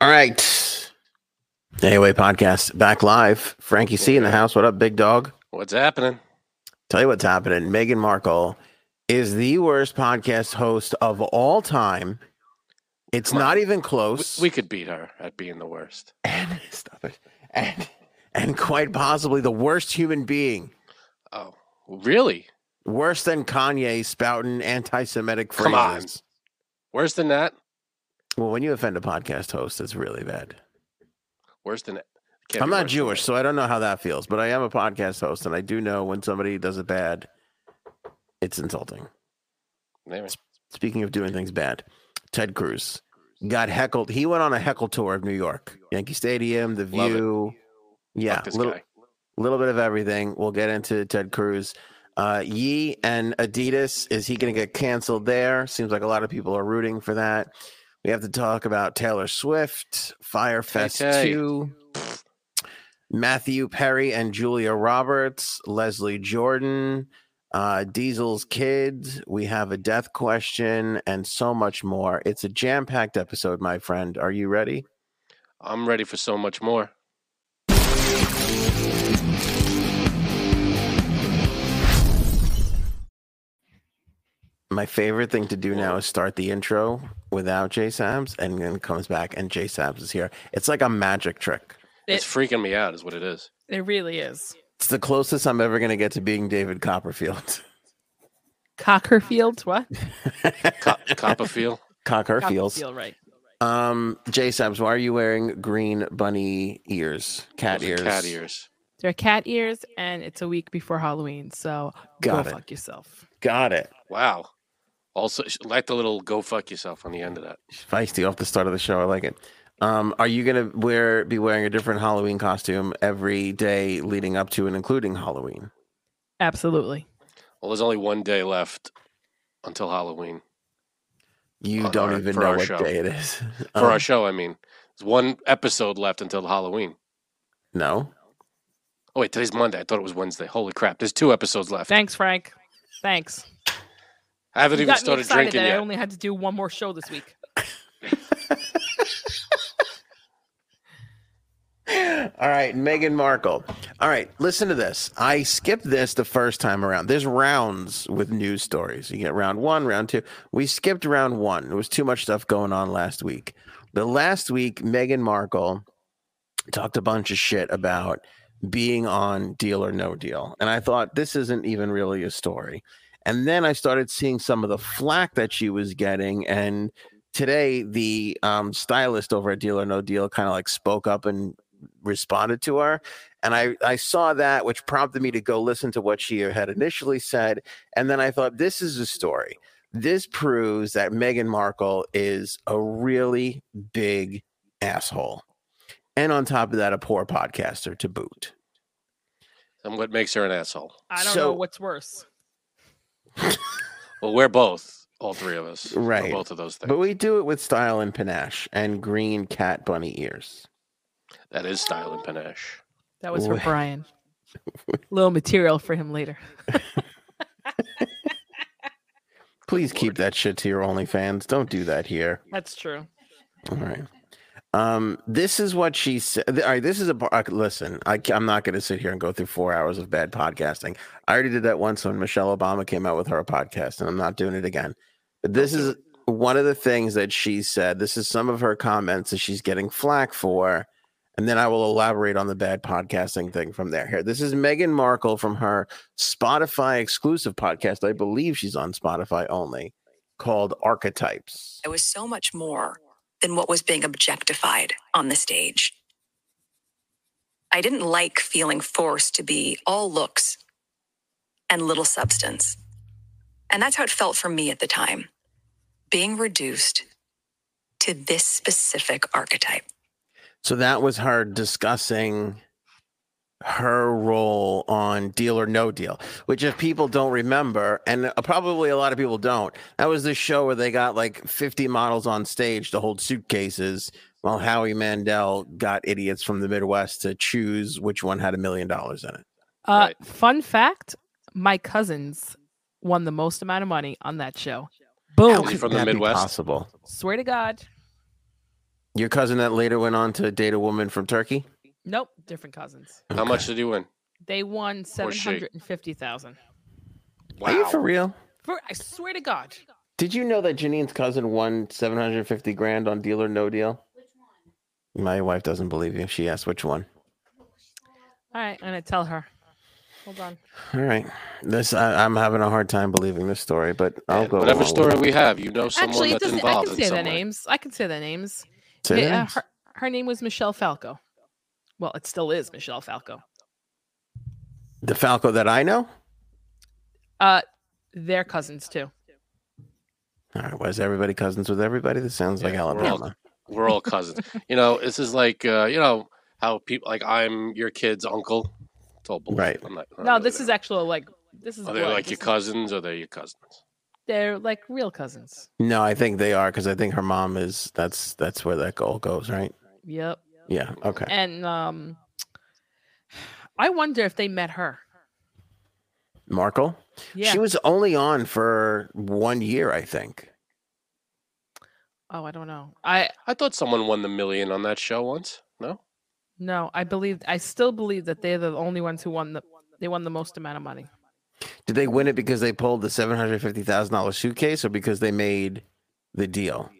All right. Anyway, podcast back live. Frankie C in the house. What up, big dog? What's happening? Tell you what's happening. Meghan Markle is the worst podcast host of all time. It's Come on. not even We, close. we could beat her at being the worst. and stop it. And, and quite possibly the worst human being. Oh, really? Worse than Kanye spouting anti-Semitic phrases. Come on. Worse than that? Well, when you offend a podcast host, it's really bad. Worse than I'm not Jewish, so I don't know how that feels, but I am a podcast host, and I do know when somebody does it bad, it's insulting. Anyway, Speaking of doing things bad, Ted Cruz got heckled. He went on a heckle tour of New York, Yankee Stadium, The Love it. View. Yeah, little guy. little bit of everything. We'll get into Ted Cruz. Uh, Ye and Adidas. Is he going to get canceled there? Seems like a lot of people are rooting for that. We have to talk about Taylor Swift, Firefest Tay-Tay. 2, Matthew Perry and Julia Roberts, Leslie Jordan, uh, Diesel's kids. We have a death question and so much more. It's a jam packed episode, my friend. Are you ready? I'm ready for so much more. My favorite thing to do now is start the intro without Jay Sams and then comes back and Jay Sams is here. It's like a magic trick. it's freaking me out, is what it is. It really is. It's the closest I'm ever going to get to being David Copperfield. Cockerfield, what? Co- Copperfield. Cockerfields. Copperfield, right. Um, Jay Sams, why are you wearing green bunny ears? Cat Those ears. Cat ears. They're cat ears, and it's a week before Halloween, so Got go it. fuck yourself. Got it. Wow. Also, like the little go fuck yourself on the end of that. Feisty off the start of the show. I like it. Um, are you gonna wear be wearing a different Halloween costume every day leading up to and including Halloween? Absolutely. Well, there's only one day left until Halloween. You On don't our- even know what show. day it is. For Um, our show, I mean. There's one episode left until Halloween. no. Oh, wait, today's Monday. I thought it was Wednesday. Holy crap. There's two episodes left. Thanks, Frank. Thanks. I haven't You even got started excited drinking that I only had to do one more show this week. All right, Meghan Markle. All right, listen to this. I skipped this the first time around. There's rounds with news stories. You get round one, round two. We skipped round one. There was too much stuff going on last week. The last week, Meghan Markle talked a bunch of shit about being on Deal or No Deal. And I thought this isn't even really a story. And then I started seeing some of the flack that she was getting. And today, the um, stylist over at Deal or No Deal kind of like spoke up and responded to her. And I, I saw that, which prompted me to go listen to what she had initially said. And then I thought, this is a story. This proves that Meghan Markle is a really big asshole. And on top of that, a poor podcaster to boot. And what makes her an asshole? I don't So- know what's worse. Well, we're both, all three of us. We're Right. both of those things. But we do it with style and panache and green cat bunny ears. that is style and panache. That was for Wh- Brian. Little material for him later. Please keep that shit to your OnlyFans. Don't do that here. That's true. All right. Um, this is what she said. All right, this is a uh, listen. I, am not going to sit here and go through four hours of bad podcasting. I already did that once when Michelle Obama came out with her podcast, and I'm not doing it again. But this is one of the things that she said. This is some of her comments that she's getting flack for, and then I will elaborate on the bad podcasting thing from there. Here, this is Meghan Markle from her Spotify exclusive podcast. I believe she's on Spotify only, called Archetypes. It was so much more than what was being objectified on the stage. I didn't like feeling forced to be all looks and little substance. And that's how it felt for me at the time being reduced to this specific archetype. So that was her discussing her role on Deal or No Deal, which if people don't remember, and uh, probably a lot of people don't, that was the show where they got like 50 models on stage to hold suitcases while Howie Mandel got idiots from the Midwest to choose which one had a million dollars in it. Uh, Right. Fun fact: my cousins won the most amount of money on that show. Boom! Is from the Midwest? possible? Swear to God. Your cousin that later went on to date a woman from Turkey? Nope, different cousins. How much did he win? They won Or seven she. hundred and fifty thousand. Are you for real? For I swear to God. Did you know that Janine's cousin won 750 grand on Deal or No Deal? Which one? My wife doesn't believe you. She asked which one. All right, I'm gonna tell her. Hold on. All right. This I, I'm having a hard time believing this story, but I'll Yeah, go. Whatever along with story it. we have, you know someone Actually, it that's doesn't. I involved can in say some their way. names. I can say their names. Say Yeah, their uh, names. her, her name was Michelle Falco. Well, it still is Michelle Falco. The Falco that I know. Uh, they're cousins too. All right. Was everybody cousins with everybody? This sounds like Yeah, we're all- Alabama. We're all cousins. you know, this is like uh, you know how people like I'm your kid's uncle. It's all bullshit. Right. I'm not, I'm No, not this really is there. actually like this is. Are they blood. like your This is- cousins or they're your cousins? They're like real cousins. No, I think they are because I think her mom is. That's that's where that goal goes, right? Yep. Yeah. Okay. And um, I wonder if they met her. Markle. Yeah. She was only on for one year, I think. oh, I don't know. I I thought someone won the million on that show once. No, no. I believe. I still believe that they're the only ones who won the. They won the most amount of money. Did they win it because they pulled the seven hundred fifty thousand dollars suitcase, or because they made the deal?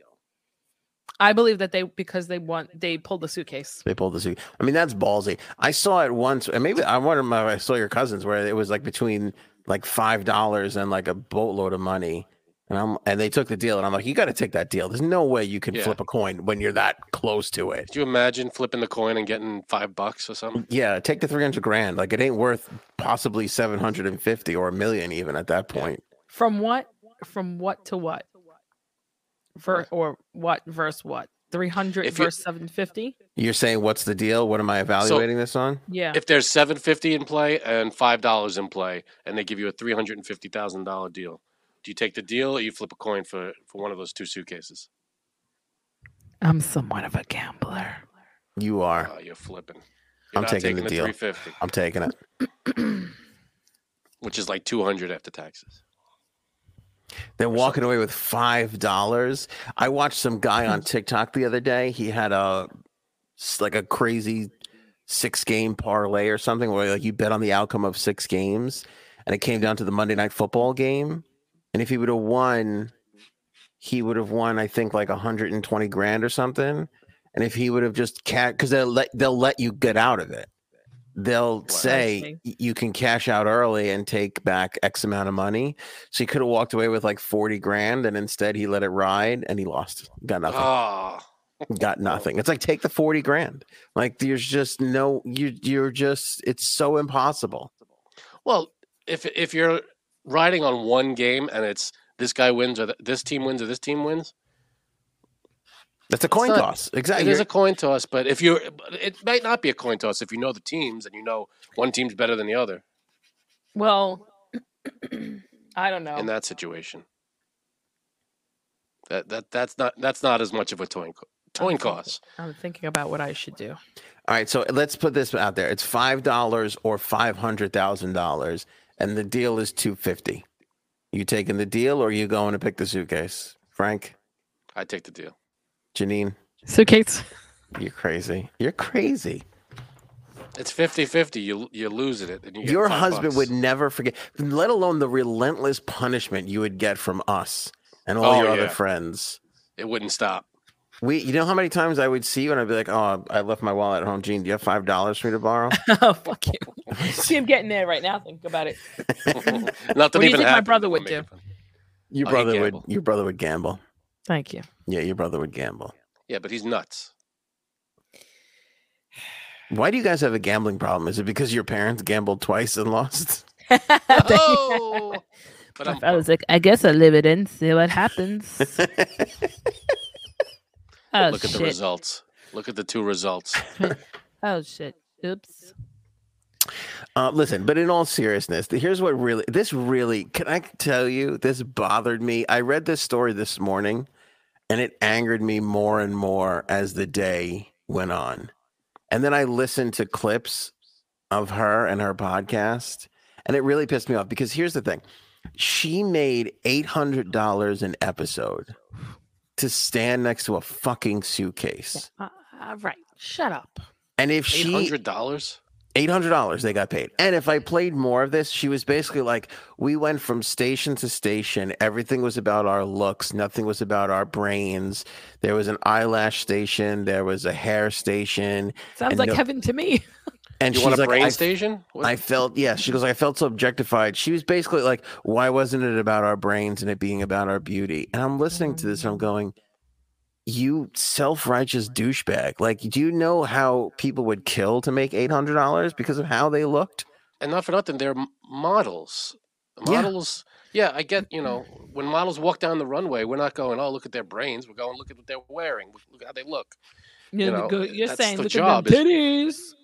I believe that they because they want They pulled the suitcase. They pulled the suit. I mean, that's ballsy. I saw it once, and maybe I wonder if I saw your cousins where it was like between like five dollars and like a boatload of money, and I'm and they took the deal, and I'm like, you got to take that deal. There's no way you can Yeah. flip a coin when you're that close to it. could you imagine flipping the coin and getting five bucks or something? Yeah, take the three hundred grand. Like it ain't worth possibly seven hundred and fifty or a million even at that point. From what? From what to what? Ver, or what verse what? Three hundred If you- verse seven fifty. You're saying what's the deal? What am I evaluating this on? Yeah. If there's seven fifty in play and five dollars in play, and they give you a three hundred and fifty thousand dollar deal, do you take the deal or you flip a coin for for one of those two suitcases? I'm somewhat of a gambler. You are. Oh, you're flipping. I'm not taking the deal. Three fifty, I'm taking it. which is like two hundred after taxes. They're walking away with five dollars. I watched some guy on TikTok the other day. He had a like a crazy six game parlay or something where like you bet on the outcome of six games, and it came down to the Monday night football game. And if he would have won, he would have won, I think, like 120 grand or something. And if he would have just cat because they'll let they'll let you get out of it. They'll say you can cash out early and take back X amount of money. So he could have walked away with like 40 grand and instead he let it ride and he lost. Got nothing. Oh, Got nothing. It's like take the 40 grand. Like there's just no you you're just it's so impossible. well, if if you're riding on one game and it's this guy wins or th- this team wins or this team wins, That's a coin not- toss. Exactly. it is a coin toss. But if you're, it might not be a coin toss if you know the teams and you know one team's better than the other Well, I don't know. in that situation. That that that's not that's not as much of a coin coin thinking- cost. I'm thinking about what I should do. All right, so let's put this out there. It's five dollars or five hundred thousand dollars, and the deal is two fifty. You taking the deal or you going to pick the suitcase? Frank, I take the deal. Janine, Suitcase. you're crazy. You're crazy. It's 50-50. You you're losing it. And you Your husband bucks. would never forget, let alone the relentless punishment you would get from us and all Oh, your other friends. It wouldn't stop. We, you know how many times I would see you and I'd be like, "Oh, I left my wallet at home. Gene, do you have five dollars for me to borrow?" oh fuck you. See, I'm getting there right now. Think about it. Not that do you even think my brother would do? fun. Your Oh, he'd brother would. gamble. Your brother would gamble. Thank you. Yeah, your brother would gamble. Yeah, but he's nuts. Why do you guys have a gambling problem? Is it because your parents gambled twice and lost? oh, but I'm, I was like, I guess I'll live it in, see what happens. Oh Look at the results. Look at the two results. Oh shit. Oops. Uh, listen, but in all seriousness, here's what really this really can I tell you this bothered me. I read this story this morning, and it angered me more and more as the day went on. And then I listened to clips of her and her podcast, and it really pissed me off because here's the thing: she made eight hundred dollars an episode to stand next to a fucking suitcase, Uh, uh, right. Shut up. and if Eight she hundred dollars. Eight hundred dollars they got paid. And if I played more of this, she was basically like, we went from station to station. Everything was about our looks. Nothing was about our brains. There was an eyelash station. There was a hair station. Sounds like no- heaven to me. And You she's want a like, brain I, station? What- I felt, yeah. She goes, I felt so objectified. She was basically like, why wasn't it about our brains and it being about our beauty? And I'm listening to this and I'm going, you self-righteous douchebag. Like, do you know how people would kill to make eight hundred dollars because of how they looked? and not for nothing, they're m- models. Yeah. Models. Yeah. I get. You know, when models walk down the runway, we're not going, "Oh, look at their brains." We're going, "Look at what they're wearing. Look how they look." You You know, know, go- uh, you're that's saying the look job at them is- titties.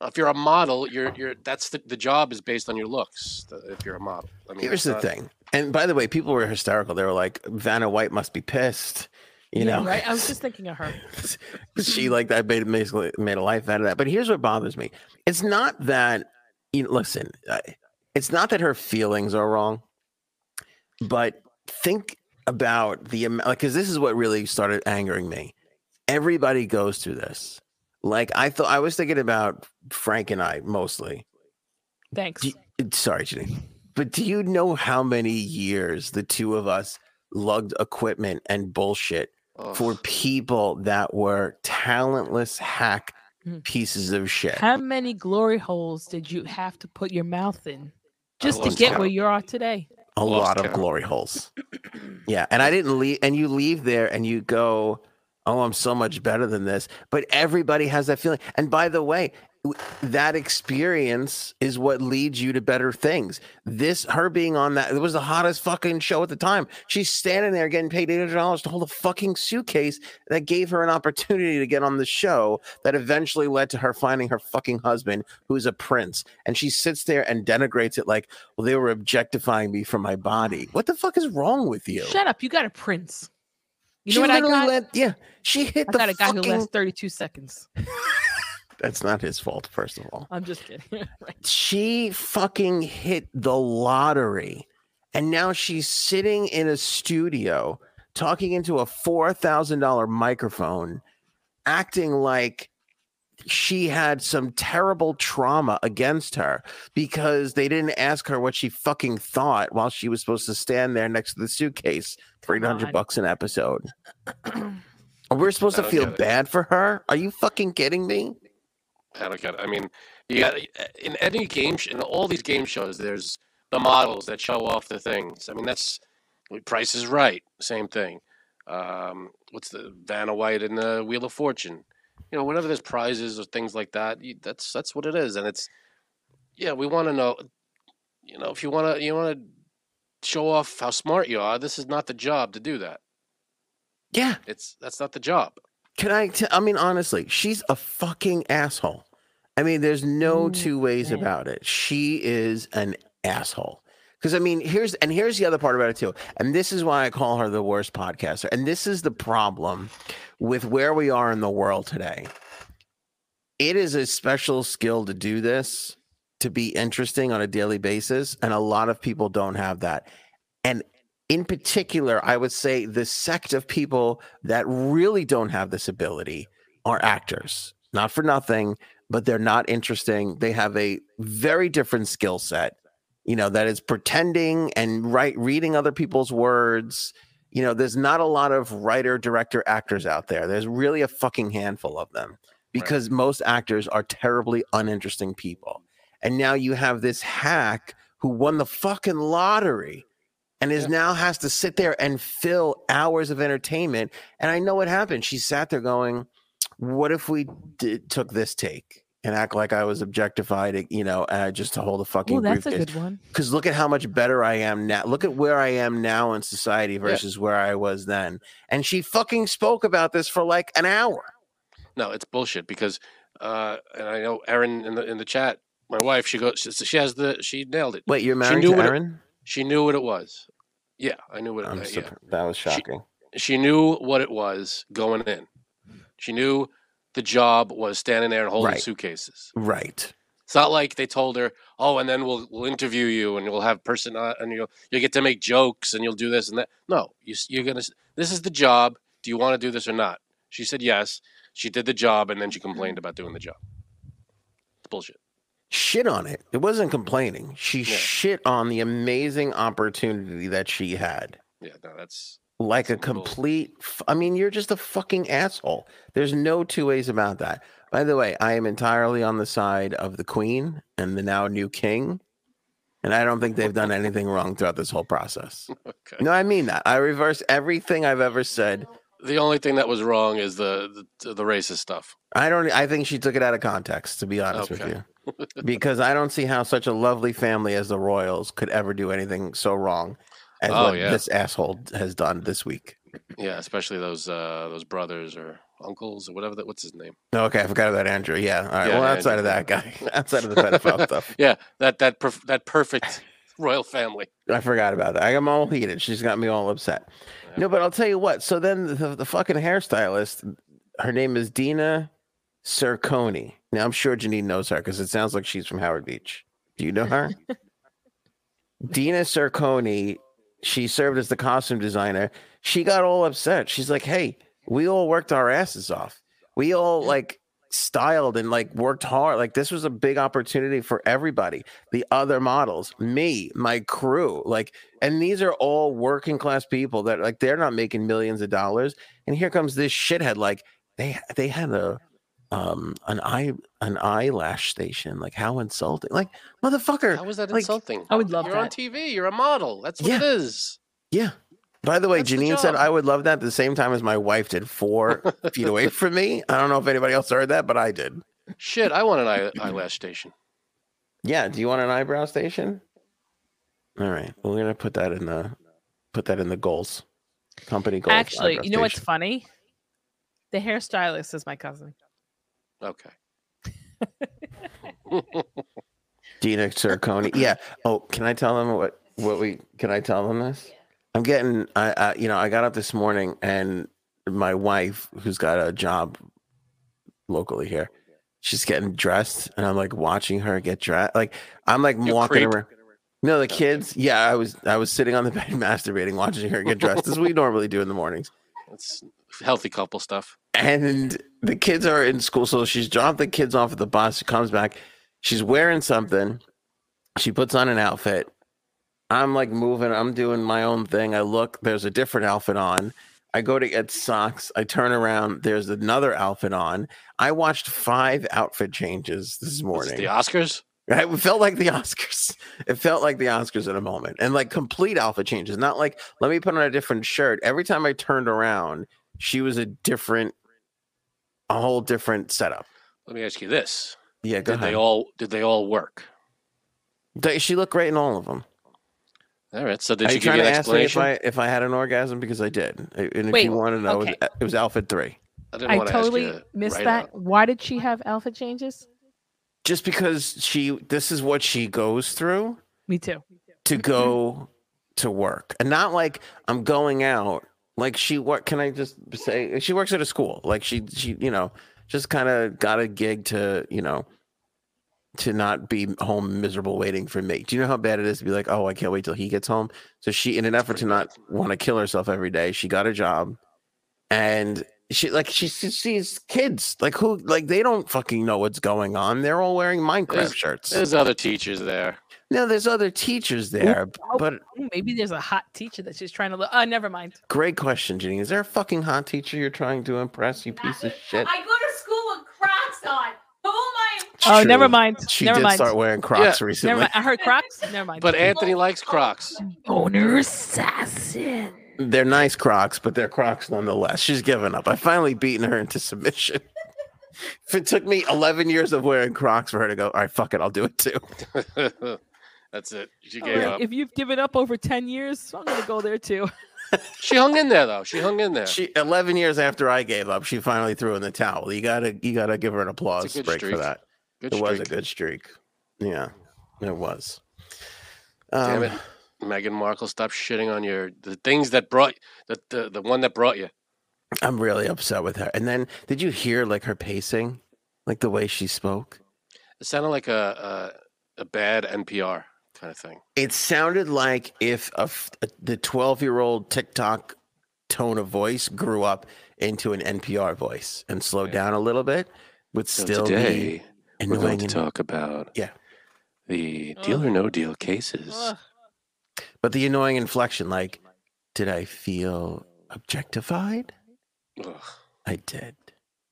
Uh, if you're a model, you're you're that's the the job is based on your looks. If you're a model, I mean, Here's it's the not- thing. And by the way, people were hysterical. They were like, Vanna White must be pissed. You Yeah, know, right. I was just thinking of her. she like that made basically made a life out of that. But here's what bothers me: it's not that you know, listen, it's not that her feelings are wrong, but think about the amount because this is what really started angering me. Everybody goes through this. Like I thought, I was thinking about Frank and I mostly. Thanks. You- sorry, Janine. But do you know how many years the two of us lugged equipment and bullshit Ugh. for people that were talentless hack Mm. pieces of shit? How many glory holes did you have to put your mouth in just to get count. where you are today? A Lost lot of glory holes. Yeah, and I didn't leave. And you leave there and you go, "Oh, I'm so much better than this." But everybody has that feeling. And by the way, w- that experience is what leads you to better things. This, her being on that, it was the hottest fucking show at the time. She's standing there getting paid eight hundred dollars to hold a fucking suitcase that gave her an opportunity to get on the show. That eventually led to her finding her fucking husband, who's a prince. And she sits there and denigrates it like, "Well, they were objectifying me for my body." What the fuck is wrong with you? Shut up. You got a prince. You She know what I got? let- yeah, she hit I the got a guy fucking. who lasts 32 seconds. That's not his fault, first of all. I'm just kidding. right. She fucking hit the lottery, and now she's sitting in a studio talking into a four thousand dollar microphone, acting like she had some terrible trauma against her because they didn't ask her what she fucking thought while she was supposed to stand there next to the suitcase for eight Come bucks an episode. We're supposed to feel bad for her? Are you fucking kidding me? I don't get it. I mean, you got in any game, in all these game shows, there's the models that show off the things. I mean, that's Price is Right, same thing. Um, what's the Vanna White and the Wheel of Fortune? You know, whenever there's prizes or things like that, you, that's that's what it is, and it's yeah. We want to know, you know, if you want to you want to show off how smart you are, this is not the job to do that. Yeah. It's that's not the job. Can I? T- I mean, honestly, she's a fucking asshole. I mean, there's no mm, two ways about it. She is an asshole. Because I mean, here's and here's the other part about it too. And this is why I call her the worst podcaster. And this is the problem with where we are in the world today. It is a special skill to do this, to be interesting on a daily basis, and a lot of people don't have that. And in particular, I would say the sect of people that really don't have this ability are actors. Not for nothing, but they're not interesting. They have a very different skill set, you know, that is pretending and right reading other people's words. You know, there's not a lot of writer, director, actors out there. There's really a fucking handful of them because most actors are terribly uninteresting people. And now you have this hack who won the fucking lottery and is Yeah. now has to sit there and fill hours of entertainment. And I know what happened. She sat there going, "What if we did, took this take? and act like I was objectified, you know, uh, just to hold a fucking Oh, that's a good one. Because look at how much better I am now. Look at where I am now in society versus where I was then. And she fucking spoke about this for like an hour. No, it's bullshit because, uh, and I know Erin in the in the chat, my wife, she goes, she, she has the, she nailed it. Wait, you're She married knew to what it- Aaron? She knew what it was. Yeah, I knew what. I'm uh, yeah. That was shocking. She knew what it was going in. She knew the job was standing there and holding Right. suitcases. Right. It's not like they told her, "Oh, and then we'll we'll interview you and we'll have person uh, and you'll you get to make jokes and you'll do this and that." No, you, you're gonna. This is the job. Do you want to do this or not? She said yes. She did the job and then she complained about doing the job. It's bullshit. Shit on it. It wasn't complaining. She Yeah. shit on the amazing opportunity that she had. Yeah, no, that's like a complete f- i mean you're just a fucking asshole. There's no two ways about that. By the way i am entirely on the side of the queen and the now new king and i don't think they've done anything wrong throughout this whole process. Okay. no i mean that. I reverse everything i've ever said. The only thing that was wrong is the the, the racist stuff. i don't i think she took it out of context to be honest with you because i don't see how such a lovely family as the royals could ever do anything so wrong as Oh, what yeah. this asshole has done this week Yeah, especially those uh those brothers or uncles or whatever that. What's his name? No, Okay, I forgot about Andrew. Yeah. All right. Yeah, well, outside of that guy, outside of the pedophile stuff, Yeah, that that perf- that perfect royal family. I forgot about that. I'm all heated. She's got me all upset. No, but I'll tell you what. So then the, the fucking hairstylist, her name is Dina Cerconi. Now I'm sure Janine knows her because it sounds like she's from Howard Beach. Do you know her? Dina Cerconi. She served as the costume designer. She got all upset. She's like, "Hey, we all worked our asses off. We all like styled and like worked hard. Like this was a big opportunity for everybody. The other models, me, my crew, like, and these are all working class people that like they're not making millions of dollars. And here comes this shithead. Like they they had a um an eye an eyelash station. Like how insulting. Like motherfucker. How was that like- insulting? I would love that. You're on. TV. You're a model. That's what it Yeah. is. Yeah. By the way, That's the Janine said. I would love that at the same time as my wife did four feet away from me. I don't know if anybody else heard that, but I did. Shit, I want an eye- eyelash station. Yeah. Do you want an eyebrow station? All right. We're gonna put that in the put that in the goals. Company goals. Actually, you know what's funny? The hairstylist is my cousin. Okay. Dina Cerconi. Yeah. Oh, can I tell them what what we can I tell them this? I'm getting I, I you know, I got up this morning and my wife, who's got a job locally here, she's getting dressed and I'm like watching her get dressed. Like I'm like You walking creep. around. No, the kids. Yeah, I was I was sitting on the bed masturbating, watching her get dressed, as we normally do in the mornings. It's healthy couple stuff. And the kids are in school so she's dropped the kids off at the bus she comes back she's wearing something she puts on an outfit i'm like moving i'm doing my own thing i look there's a different outfit on i go to get socks i turn around there's another outfit on i watched five outfit changes this morning it, the Oscars? Right? It felt like the Oscars. It felt like the Oscars in a moment. And like complete outfit changes. Not like, let me put on a different shirt. Every time I turned around, she was a different, a whole different setup. Let me ask you this: Yeah, go Did ahead. they all did they all work? They- she looked great in all of them. All right. So did Are she you give trying you an to ask me if? I if I had an orgasm because I did? And if Wait, you want to know, it was- okay. it was outfit three. I didn't I want to totally ask you missed right that. out. Why did she have alpha changes? Just because she, this is what she goes through. Me too. to go to work and not like I'm going out. Like she what can I just say she works at a school. Like she she you know just kind of got a gig to, you know, to not be home miserable waiting for me. Do you know how bad it is to be like, "Oh, I can't wait till he gets home." So she in an effort to not want to kill herself every day, she got a job and she like she sees kids like who like they don't fucking know what's going on. They're all wearing Minecraft There's- shirts. There's other teachers there. No, there's other teachers there, oh. but Ooh, maybe there's a hot teacher that she's trying to look. Uh, never mind. Great question, Jenny. Is there a fucking hot teacher you're trying to impress, you piece of shit? I go to school with Crocs on. Who am I? Oh, True. never mind. She never did mind. start wearing Crocs Yeah. recently. Never mind. I heard Crocs. Never mind. But Anthony likes Crocs. owner assassin. They're nice Crocs, but they're Crocs nonetheless. She's given up. I finally beaten her into submission. If it took me 11 years of wearing Crocs for her to go, all right, fuck it, I'll do it too. That's it. She Oh, gave yeah, up. If you've given up over 10 years, I'm going to go there too. She hung in there though. She hung in there. She 11 years after I gave up, she finally threw in the towel. You gotta, you gotta give her an applause good break for that. Good it was a good streak. Yeah, it was. Damn Um, it, Meghan Markle, stop shitting on your the things that brought the the, the one that brought you. I'm really upset with her. And then, did you hear like her pacing, like the way she spoke? It sounded like a a, a bad NPR kind of thing. It sounded like if a, f- the 12 year old TikTok tone of voice grew up into an NPR voice and slowed Yeah. down a little bit, would So still today be we're going to talk about Yeah. the deal or no deal cases. Ugh. But the annoying inflection, like, did I feel objectified? Ugh. I did.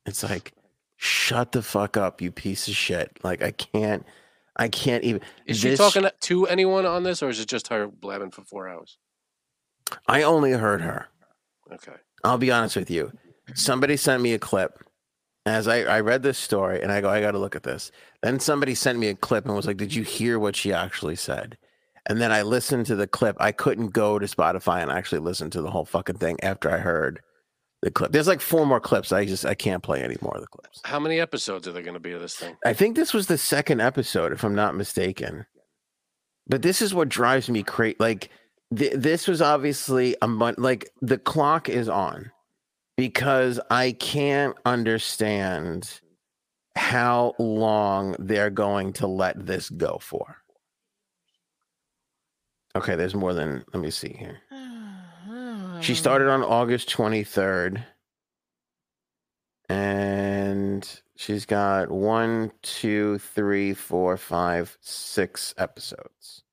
It's like, shut the fuck up, you piece of shit. Like, I can't, I can't even. Is she talking to anyone on this, or is it just her blabbing for four hours? I only heard her. Okay. I'll be honest with you. Somebody sent me a clip as I, I read this story and I go, I got to look at this. Then somebody sent me a clip and was like, Did you hear what she actually said? And then I listened to the clip. I couldn't go to Spotify and actually listen to the whole fucking thing after I heard the clip. There's like four more clips. I just I can't play any more of the clips. How many episodes are there going to be of this thing? I think this was the second episode, if I'm not mistaken. But this is what drives me crazy. Like th- this was obviously a month. Like the clock is on because I can't understand how long they're going to let this go for. Okay, there's more than. Let me see here. She started on August 23rd. And she's got one, two, three, four, five, six episodes.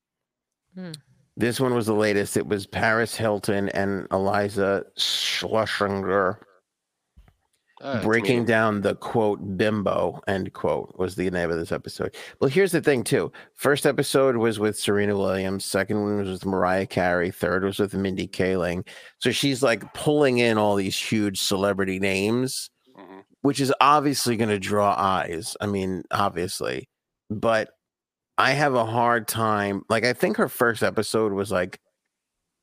Hmm. This one was the latest. It was Paris Hilton and Iliza Shlesinger Ah, breaking me. down the quote bimbo end quote was the name of this episode. Well here's the thing too. First episode was with serena williams second one was with mariah carey third was with mindy kaling. So she's like pulling in all these huge celebrity names Mhm. which is obviously going to draw eyes. I mean obviously. But i have a hard time like i think her first episode was like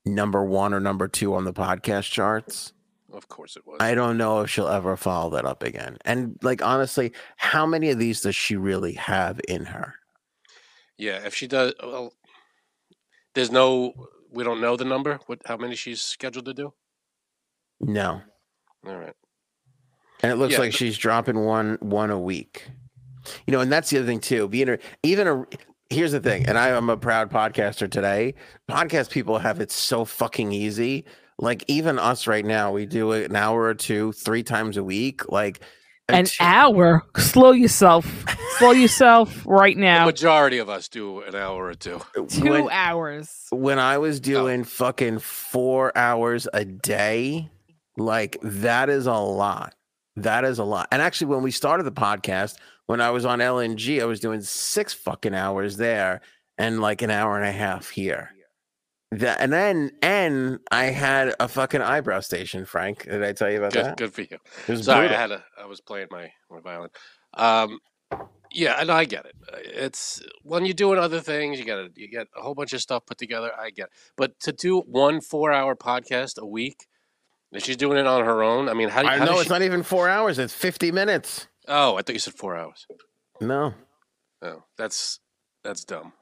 number one or number two on the podcast charts Of course it was. I don't know if she'll ever follow that up again. And like honestly, how many of these does she really have in her? Yeah, if she does, well, there's no. We don't know the number. What? How many she's scheduled to do? No. All right. And it looks Yeah, like th- she's dropping one one a week. You know, and that's the other thing too. Being a, even a here's the thing, and I am a proud podcaster today. Podcast people have it so fucking easy. Like even us right now, we do it an hour or two, three times a week. Like An two- hour. Slow yourself. Slow yourself right now. The now. majority of us do an hour or two. Uh, two when- hours. when I was doing fucking four hours a day, like that is a lot. That is a lot. And actually, when we started the podcast, when I was on LNG, I was doing six fucking hours there and like an hour and a half here. That and then and I had a fucking eyebrow station, Frank. Did I tell you about Good, that? good for you. Sorry, brutal. I had a. I was playing my my violin. Um, yeah, and I get it. Uh, It's when you're doing other things, you got to you get a whole bunch of stuff put together. I get, it. but to do one four hour podcast a week, and she's doing it on her own. I mean, how? do- I how know it's she, not even four hours, it's 50 minutes. Oh, I thought you said four hours. No. Oh, that's that's dumb.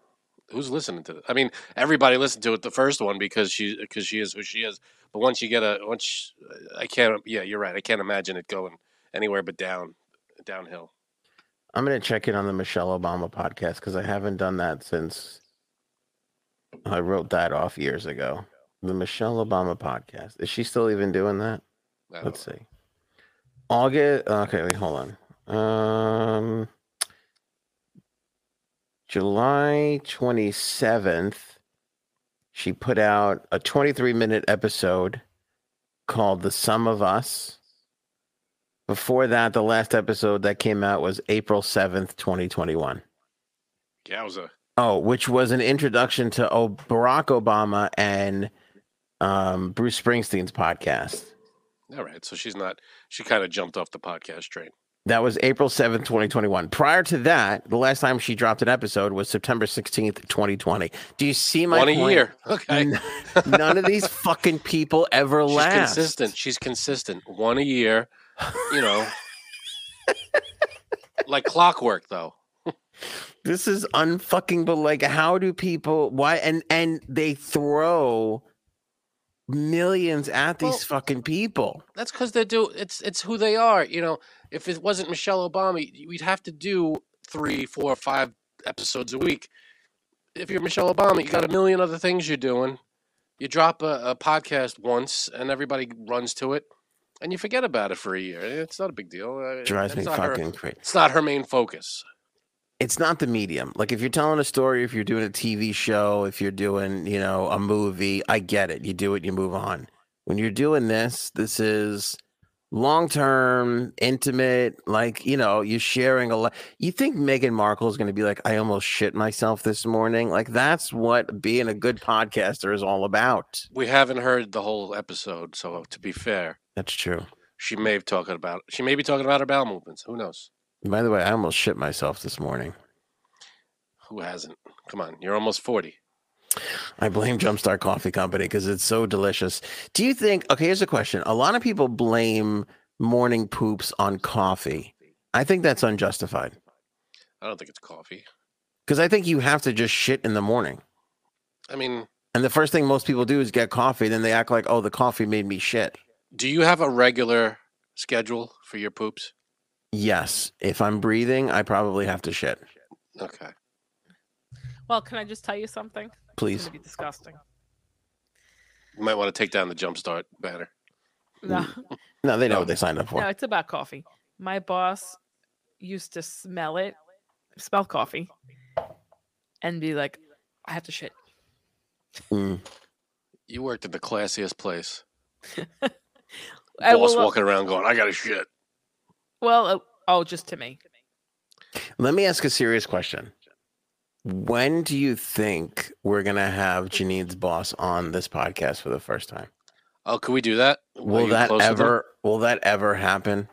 Who's listening to this? I mean, everybody listened to it the first one because she because she is who she is. But once you get a once I can't. Yeah, you're right. I can't imagine it going anywhere but down downhill. I'm gonna check in on the Michelle Obama podcast because I haven't done that since I wrote that off years ago. The Michelle Obama podcast. Is she still even doing that? Let's know. see. August. Okay, wait, hold on. Um, July 27th, she put out a 23 minute episode called The Sum of Us. Before that, the last episode that came out was April 7th, 2021. Yowza. Oh, which was an introduction to oh, Barack Obama and um, Bruce Springsteen's podcast. All right. So she's not. She kind of jumped off the podcast train. That was April 7th, 2021. Prior to that, the last time she dropped an episode was September 16th, 2020. Do you see my One a point? year. Okay. N- None of these fucking people ever She's last. consistent. She's consistent. One a year. You know. like clockwork though. This is unfucking but like how do people why and and they throw millions at these Well, fucking people. That's because they do. It's it's who they are. You know, if it wasn't Michelle Obama, we'd have to do three, four, five episodes a week. If you're Michelle Obama, you got a million other things you're doing. You drop a, a podcast once, and everybody runs to it, and you forget about it for a year. It's not a big deal. Drives it's me not her- fucking crazy. it's not her main focus. It's not the medium. Like if you're telling a story, if you're doing a TV show, if you're doing, you know, a movie, I get it. You do it, you move on. When you're doing this, this is long term, intimate, like, you know, you're sharing a lot. You think Meghan Markle is going to be like, I almost shit myself this morning? Like, that's what being a good podcaster is all about. We haven't heard the whole episode, so to be fair, That's true. she may be talking about she may be talking about her bowel movements. Who knows? By the way, I almost shit myself this morning. Who hasn't? Come on, you're almost forty. I blame Jumpstart Coffee Company because it's so delicious. Do you think, okay, here's a question. A lot of people blame morning poops on coffee. I think that's unjustified I don't think it's coffee. because I think you have to just shit in the morning. I mean, And the first thing most people do is get coffee. Then they act like, oh, the coffee made me shit. do you have a regular schedule for your poops? Yes. If I'm breathing, I probably have to shit. Okay. Well, can I just tell you something? Please. gonna be disgusting. You might want to take down the jumpstart banner. No, No, they know No. what they signed up for. no, it's about coffee. My boss used to smell it, smell coffee, and be like, "I have to shit." Mm. You worked at the classiest place. Boss well, uh, walking around going, "I got to shit." Well, uh, oh, just to me. Let me ask a serious question. When do you think we're going to have Janine's boss on this podcast for the first time? Oh, can we do that? Are Will that close with him? ever will that ever happen?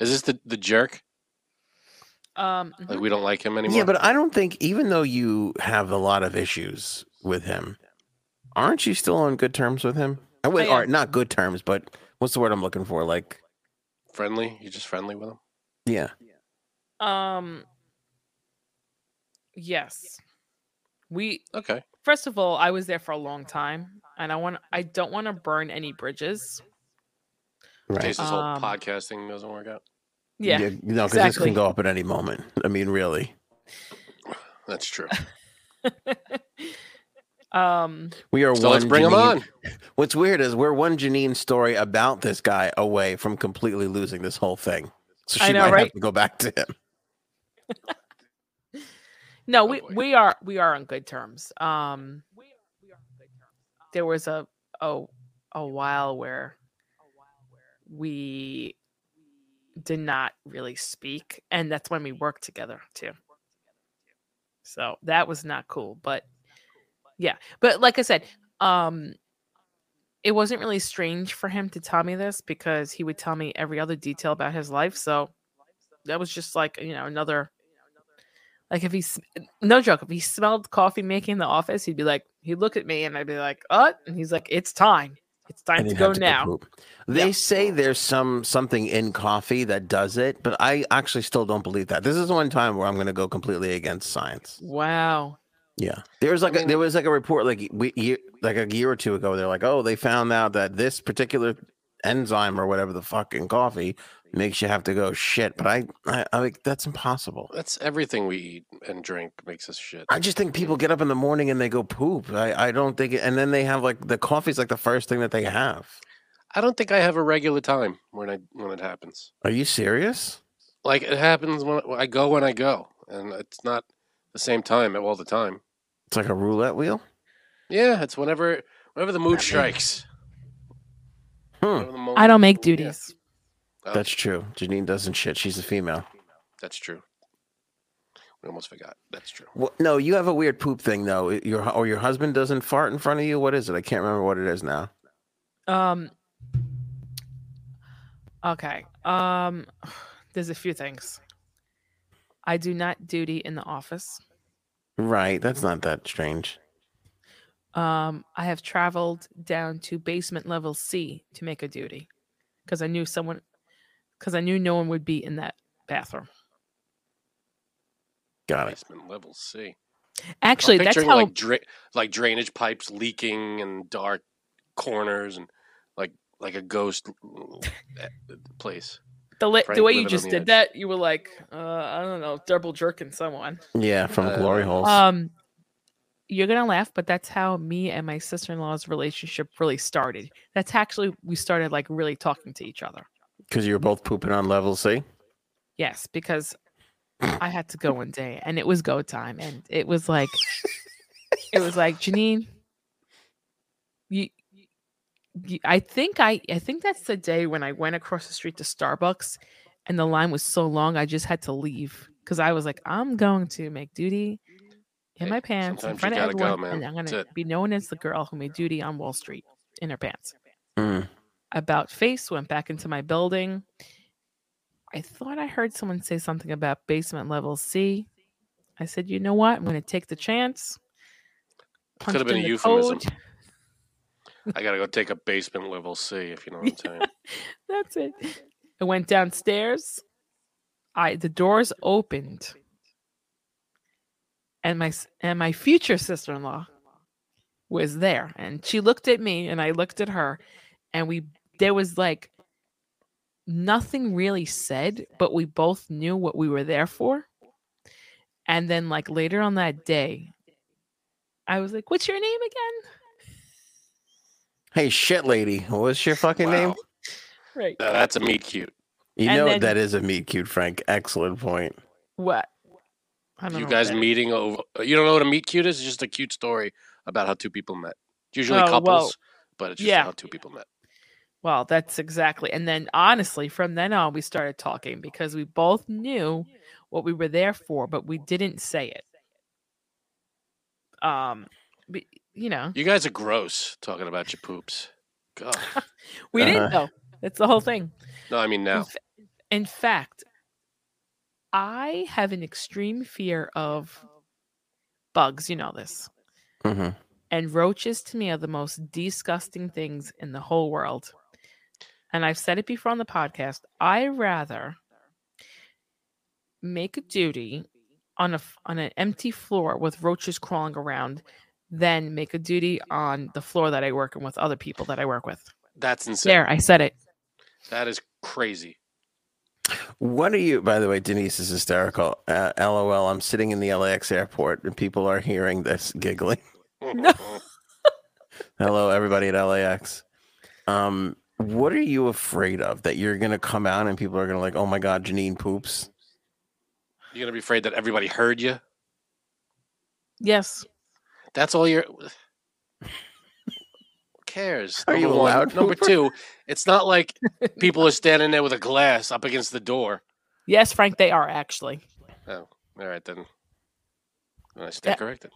Is this the the jerk? Um, Like mhm. we don't like him anymore. Yeah, but I don't think even though you have a lot of issues with him, aren't you still on good terms with him? I would, I or not good terms, but what's the word I'm looking for? Like, friendly. you're just friendly with him. yeah, um, yes. We Okay. first of all, I was there for a long time, and I want I don't want to burn any bridges. In right. case this whole Um, podcasting doesn't work out. Yeah, no, because this can go up at any moment. I mean, really, That's true. um, we are So one. let's bring him on. What's weird is we're one Janine story about this guy away from completely losing this whole thing. So she I know, might have to go back to him. no, Oh, we we are we are on good terms. Um, there was a a a while where we did not really speak, and that's when we worked together too. So that was not cool, but yeah, but like I said, um, it wasn't really strange for him to tell me this because he would tell me every other detail about his life. So that was just like you know another like if he no joke if he smelled coffee making in the office he'd be like he'd look at me and i'd be like uh and he's like it's time it's time to go have now. They Yeah. say there's some something in coffee that does it, but I actually still don't believe that. This is one time where I'm going to go completely against science. wow Yeah, there was like a, mean- there was like a report like we year, like a year or two ago. They're like, oh, they found out that this particular enzyme or whatever the fucking coffee makes you have to go shit. But I, I, I like that's impossible. That's everything we eat and drink makes us shit. I just think people get up in the morning and they go poop. I, I don't think, it, and then they have like the coffee's like the first thing that they have. I don't think I have a regular time when I when it happens. Are you serious? Like it happens when I go when I go, and it's not the same time all the time. It's like a roulette wheel. Yeah, it's whenever whenever the mood strikes. Hmm. The moment- i don't make yeah. duties Oh, That's true. Janine doesn't shit. She's a female. that's true. We almost forgot. That's true. Well, no, you have a weird poop thing though. Your or your husband doesn't fart in front of you. What is it? I can't remember what it is now. um Okay. Um, there's a few things. I do not duty in the office. Right. That's not that strange. Um, I have traveled down to basement level C to make a duty because I knew someone, because I knew no one would be in that bathroom. Got it. Basement level C. Actually, I'm that's how. like dra- like drainage pipes leaking and dark corners and like like a ghost uh, place. The, li- the way you just did edge. that, you were like, uh, I don't know, double jerking someone. Yeah, from Uh, glory holes. Um, you're gonna laugh, but that's how me and my sister in law's relationship really started. That's actually we started like really talking to each other. Because you were both pooping on level C. Yes, because I had to go one day and it was go time, and it was like, it was like Janine, you, you, I think I, I think that's the day when I went across the street to Starbucks, and the line was so long I just had to leave because I was like, I'm going to make duty in Hey, my pants in front of gotta go, everyone, and. I'm gonna be known as the girl who made duty on Wall Street in her pants. Mm. About face, went back into my building. I thought I heard someone say something about basement level C. I said, you know what? I'm going to take the chance. Could have been a euphemism. code. I gotta go take a basement level C if you know what I'm saying. That's it. I went downstairs. I the doors opened, and my and my future sister in law was there, and she looked at me, and I looked at her, and we there was like nothing really said, but we both knew what we were there for. And then like later on that day, I was like, "What's your name again?" Hey, shit, lady. What's your fucking name? Right. Now, that's a meet cute. You And know then- that is a meet cute, Frank. Excellent point. What? I don't You know guys that is. meeting over. You don't know what a meet cute is? It's just a cute story about how two people met. It's usually Oh, couples, well, but it's just yeah. how two people met. Well, that's exactly. And then honestly, from then on, we started talking because we both knew what we were there for, but we didn't say it. Um, we, you know, You guys are gross talking about your poops. God. we didn't Uh-huh. know. That's the whole thing. No, I mean In, now. fa- in fact, I have an extreme fear of bugs. You know this. hmm And roaches to me are the most disgusting things in the whole world. And I've said it before on the podcast. I rather make a duty on a f- on an empty floor with roaches crawling around than make a duty on the floor that I work and with other people that I work with. That's insane. There, I said it. That is crazy. What are you, by the way, Denise is hysterical. Uh, LOL, I'm sitting in the LAX airport and people are hearing this giggling. No. Hello, everybody at LAX. Um, what are you afraid of? That you're going to come out and people are going to like, oh my God, Janine poops? You're gonna be afraid that everybody heard you. Yes. That's all you're. Who cares? Are you Number a one. loud Number pooper? two, it's not like people are standing there with a glass up against the door. Yes, Frank, they are actually. Oh, all right then. I Yeah. stand corrected.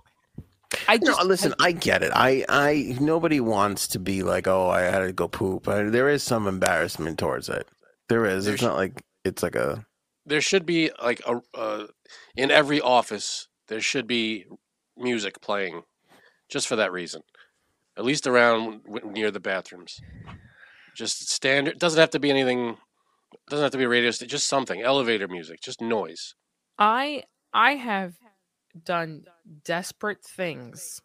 I No, listen, I get it. I, I, nobody wants to be like, oh, I had to go poop. I, there is some embarrassment towards it. There is. It's There's- not like it's like a. There should be like a uh, in every office. There should be music playing, just for that reason. At least around w- near the bathrooms. Just standard. Doesn't have to be anything. Doesn't have to be radio station. Just something. Elevator music. Just noise. I I have done desperate things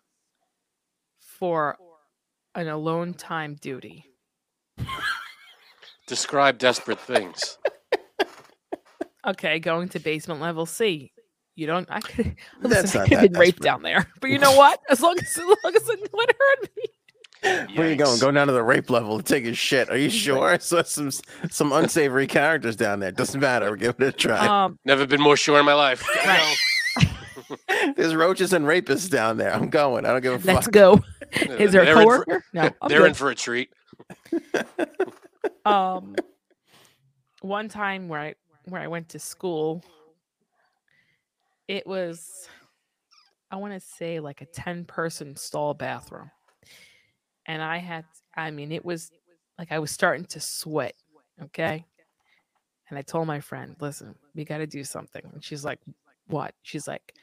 for an alone time duty. Describe desperate things. Okay, going to basement level C. You don't. I could. That's Listen, I could have that been raped desperate. down there, but you know what? As long as, as long as no one heard me. Where you going? Yikes. Going down to the rape level to take a shit? Are you sure? So some some unsavory characters down there. Doesn't matter. We'll give it a try. Um, Never been more sure in my life. Right. There's roaches and rapists down there. I'm going. I don't give a fuck. let's go. Is there a They're in for- coworker? No, I'm They're good. in for a treat. um one time where I where I went to school, it was I want to say like a 10 person stall bathroom. And I had I mean it was like I was starting to sweat, okay? And I told my friend, listen, we got to do something. And she's like, what? She's like,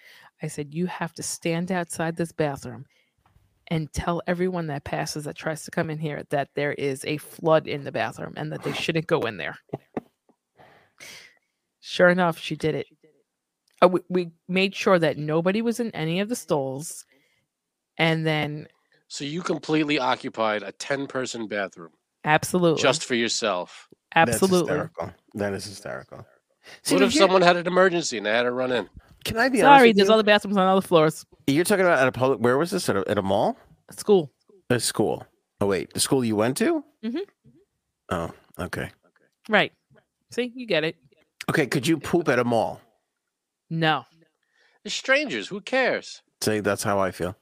I said, you have to stand outside this bathroom and tell everyone that passes that tries to come in here that there is a flood in the bathroom and that they shouldn't go in there. Sure enough, she did it. Uh, we, we made sure that nobody was in any of the stalls. And then, So you completely occupied a ten-person bathroom absolutely, just for yourself. That's absolutely. hysterical. That is hysterical. See, what but if here- someone had an emergency and they had to run in? Can I be honest Sorry, with there's you? other bathrooms on other floors. You're talking about at a public. Where was this? At a, at a mall? School. A school? Oh wait, the school you went to? Mhm. Oh, okay. Right. See, you get it. Okay, could you poop at a mall? No, They're strangers. Who cares? Say that's how I feel.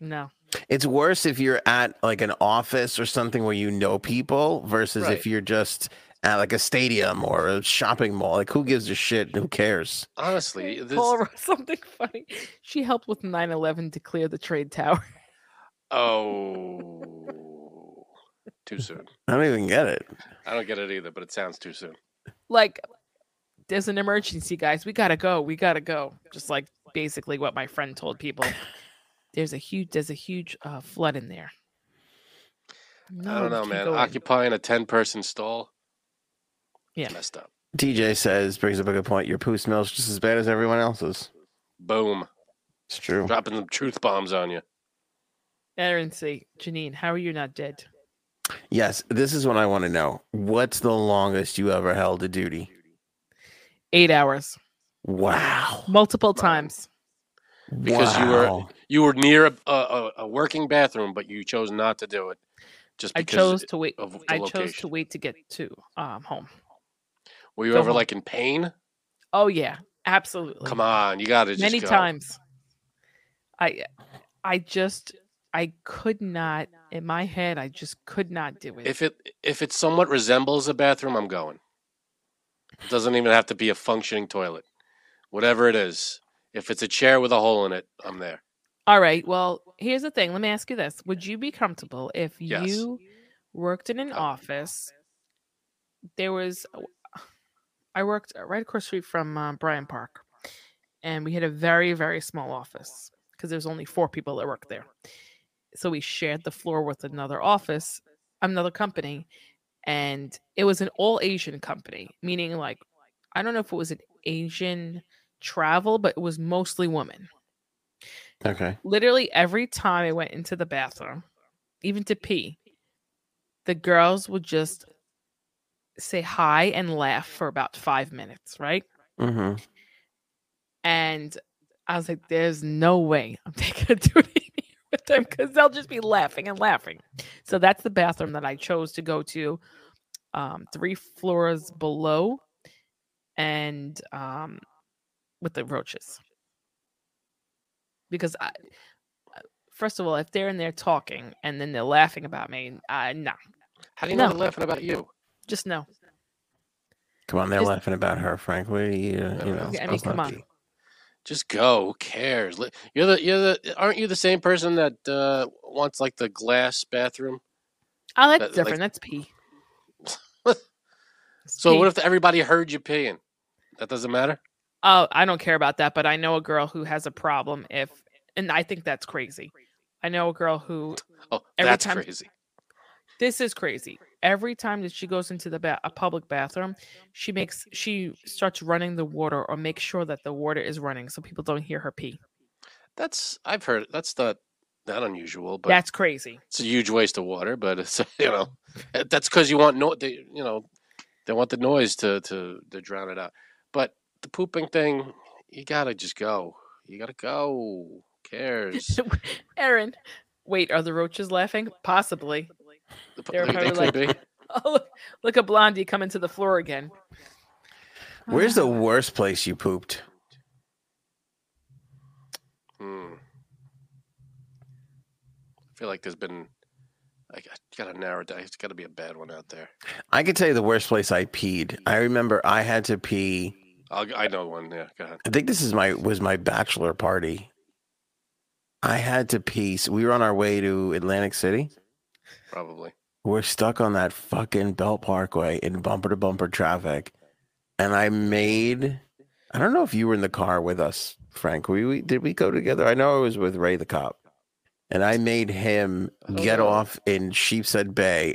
no. It's worse if you're at like an office or something where you know people versus Right. if you're just at like a stadium or a shopping mall. Like who gives a shit? Who cares? Honestly, this. Paul wrote something funny. She helped with 9 11 to clear the trade tower. Oh, too soon. I don't even get it. I don't get it either, but it sounds too soon. Like, there's an emergency, guys. We gotta go. We gotta go. Just like basically what my friend told people. There's a huge, there's a huge uh, flood in there. No, I don't know, man. go in. Occupying a ten-person stall. Yeah. Messed up. TJ says brings up a good point. Your poo smells just as bad as everyone else's. Boom. It's true. Dropping some truth bombs on you. Aaron, say, Janine, how are you not dead? Yes, this is what I want to know. What's the longest you ever held a duty? Eight hours, Wow. multiple times. Because you were- You were near a, a, a working bathroom, but you chose not to do it, just I because. chose to wait. of the I chose to wait to get to um home. Were you go ever home. like in pain? Oh yeah, absolutely. Come on, you got to just many go. times i i just i could not in my head i just could not do it If it if it somewhat resembles a bathroom, I'm going. It doesn't even have to be a functioning toilet. Whatever it is. If it's a chair with a hole in it, I'm there. all right well here's the thing let me ask you this would you be comfortable if Yes. you worked in an office there was i worked right across the street from uh, park and we had a very very small office because there's only four people that work there so we shared the floor with another office another company and it was an all asian company meaning like i don't know if it was an asian travel but it was mostly women Okay. literally every time i went into the bathroom even to pee the girls would just say hi and laugh for about five minutes right Mm-hmm. and I was like, "There's no way I'm taking a duty with them because they'll just be laughing and laughing." So that's the bathroom that I chose to go to, um, three floors below, and um, with the roaches. Because I, uh, first of all, if they're in there talking and then they're laughing about me, I no, How do you know No. they're laughing about you? just no. Come on, they're Just- laughing about her, Frankly, you, uh, you know? Okay, I mean, supposed come not on. Just go. Who cares? You're the you're the aren't you the same person that uh, wants like the glass bathroom? Oh, that's like- different. that's pee. So Pee. what if everybody heard you peeing? That doesn't matter. Oh, I don't care about that, but I know a girl who has a problem if, and I think that's crazy. I know a girl who Oh, Every that's time- crazy. this is crazy. Every time that she goes into the ba- a public bathroom, she makes she starts running the water or makes sure that the water is running so people don't hear her pee. That's I've heard. That's not that unusual, but that's crazy. it's a huge waste of water. But it's you know that's because you want no. They, you know they want the noise to to to drown it out. But the pooping thing, you gotta just go. You gotta go. Who cares? Aaron, wait, are the roaches laughing? Possibly. The p- They're they- they probably like- be. Oh, look, look at Blondie coming to the floor again. Where's the worst place you pooped? Hmm. I feel like there's been. I got- gotta narrow it down. It's got to be a bad one out there. I could tell you the worst place I peed. I remember I had to pee. I'll, I know one. Yeah, go ahead. I think this is my was my bachelor party. I had to pee. So we were on our way to Atlantic City. Probably. We're stuck on that fucking Belt Parkway in bumper to bumper traffic. and I made. I don't know if you were in the car with us, Frank. We, we did we go together? I know I was with Ray the cop, and I made him oh, get Oh. off in Sheepshead Bay,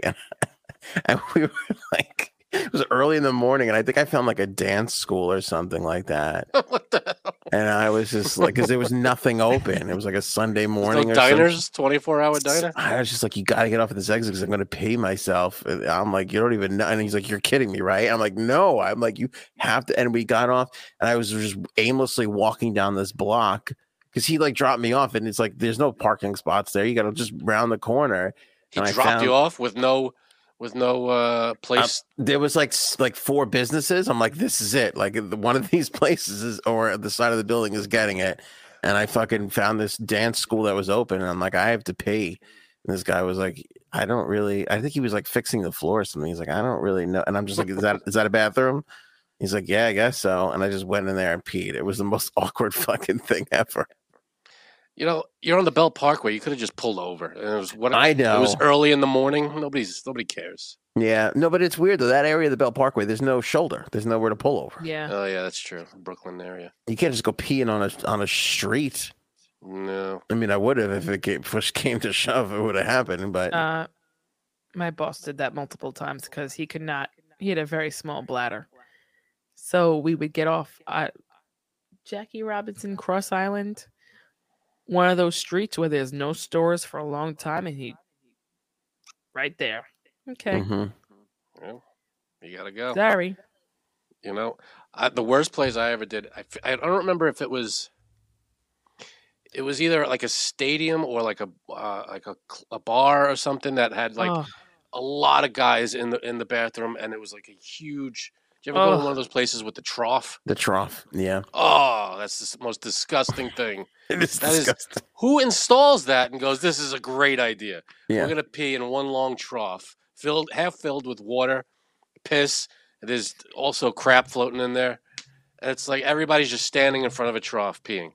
and we were like. It was early in the morning, and I think I found like a dance school or something like that. what the hell? And I was just like, because there was nothing open. It was like a Sunday morning No diners, 24 hour diner? I was just like, you got to get off at this exit because I'm going to pay myself. And I'm like, you don't even know. And he's like, you're kidding me, right? I'm like, no. I'm like, you have to. And we got off, and I was just aimlessly walking down this block because he like dropped me off, and it's like, there's no parking spots there. You got to just round the corner. He And dropped you off with no with no uh place. There was like like four businesses. I'm like, this is it. Like one of these places is, or the side of the building is getting it. And I fucking found this dance school that was open, and I'm like, I have to pay. And this guy was like, I don't really. I think he was like fixing the floor or something. He's like, I don't really know. And I'm just like, is that is that a bathroom? He's like, yeah, I guess so. And I just went in there and peed. It was the most awkward fucking thing ever. You know, you're on the Belt Parkway. You could have just pulled over. And it was what I know. It was early in the morning. Nobody's nobody cares. Yeah, no, but it's weird though. That area of the Belt Parkway, there's no shoulder. There's nowhere to pull over. Yeah. Oh yeah, that's true. Brooklyn area. You can't just go peeing on a on a street. No. I mean, I would have if it came, push came to shove. It would have happened, but Uh, my boss did that multiple times because he could not. He had a very small bladder, so we would get off at Jackie Robinson Cross Island, one of those streets where there's no stores for a long time, and he right there. Okay, Mhm. Well, you gotta go. sorry. You know, I, the worst place I ever did. I, I don't remember if it was. It was either like a stadium or like a uh, like a, a bar or something that had like Oh, a lot of guys in the in the bathroom, and it was like a huge. Do you ever go to one of those places with the trough? the trough. Yeah, Oh, that's the most disgusting thing. it is That is- disgusting. Who installs that and goes, "This is a great idea. yeah, We're gonna pee in one long trough, filled half filled with water, piss. There's also crap floating in there, and it's like everybody's just standing in front of a trough peeing.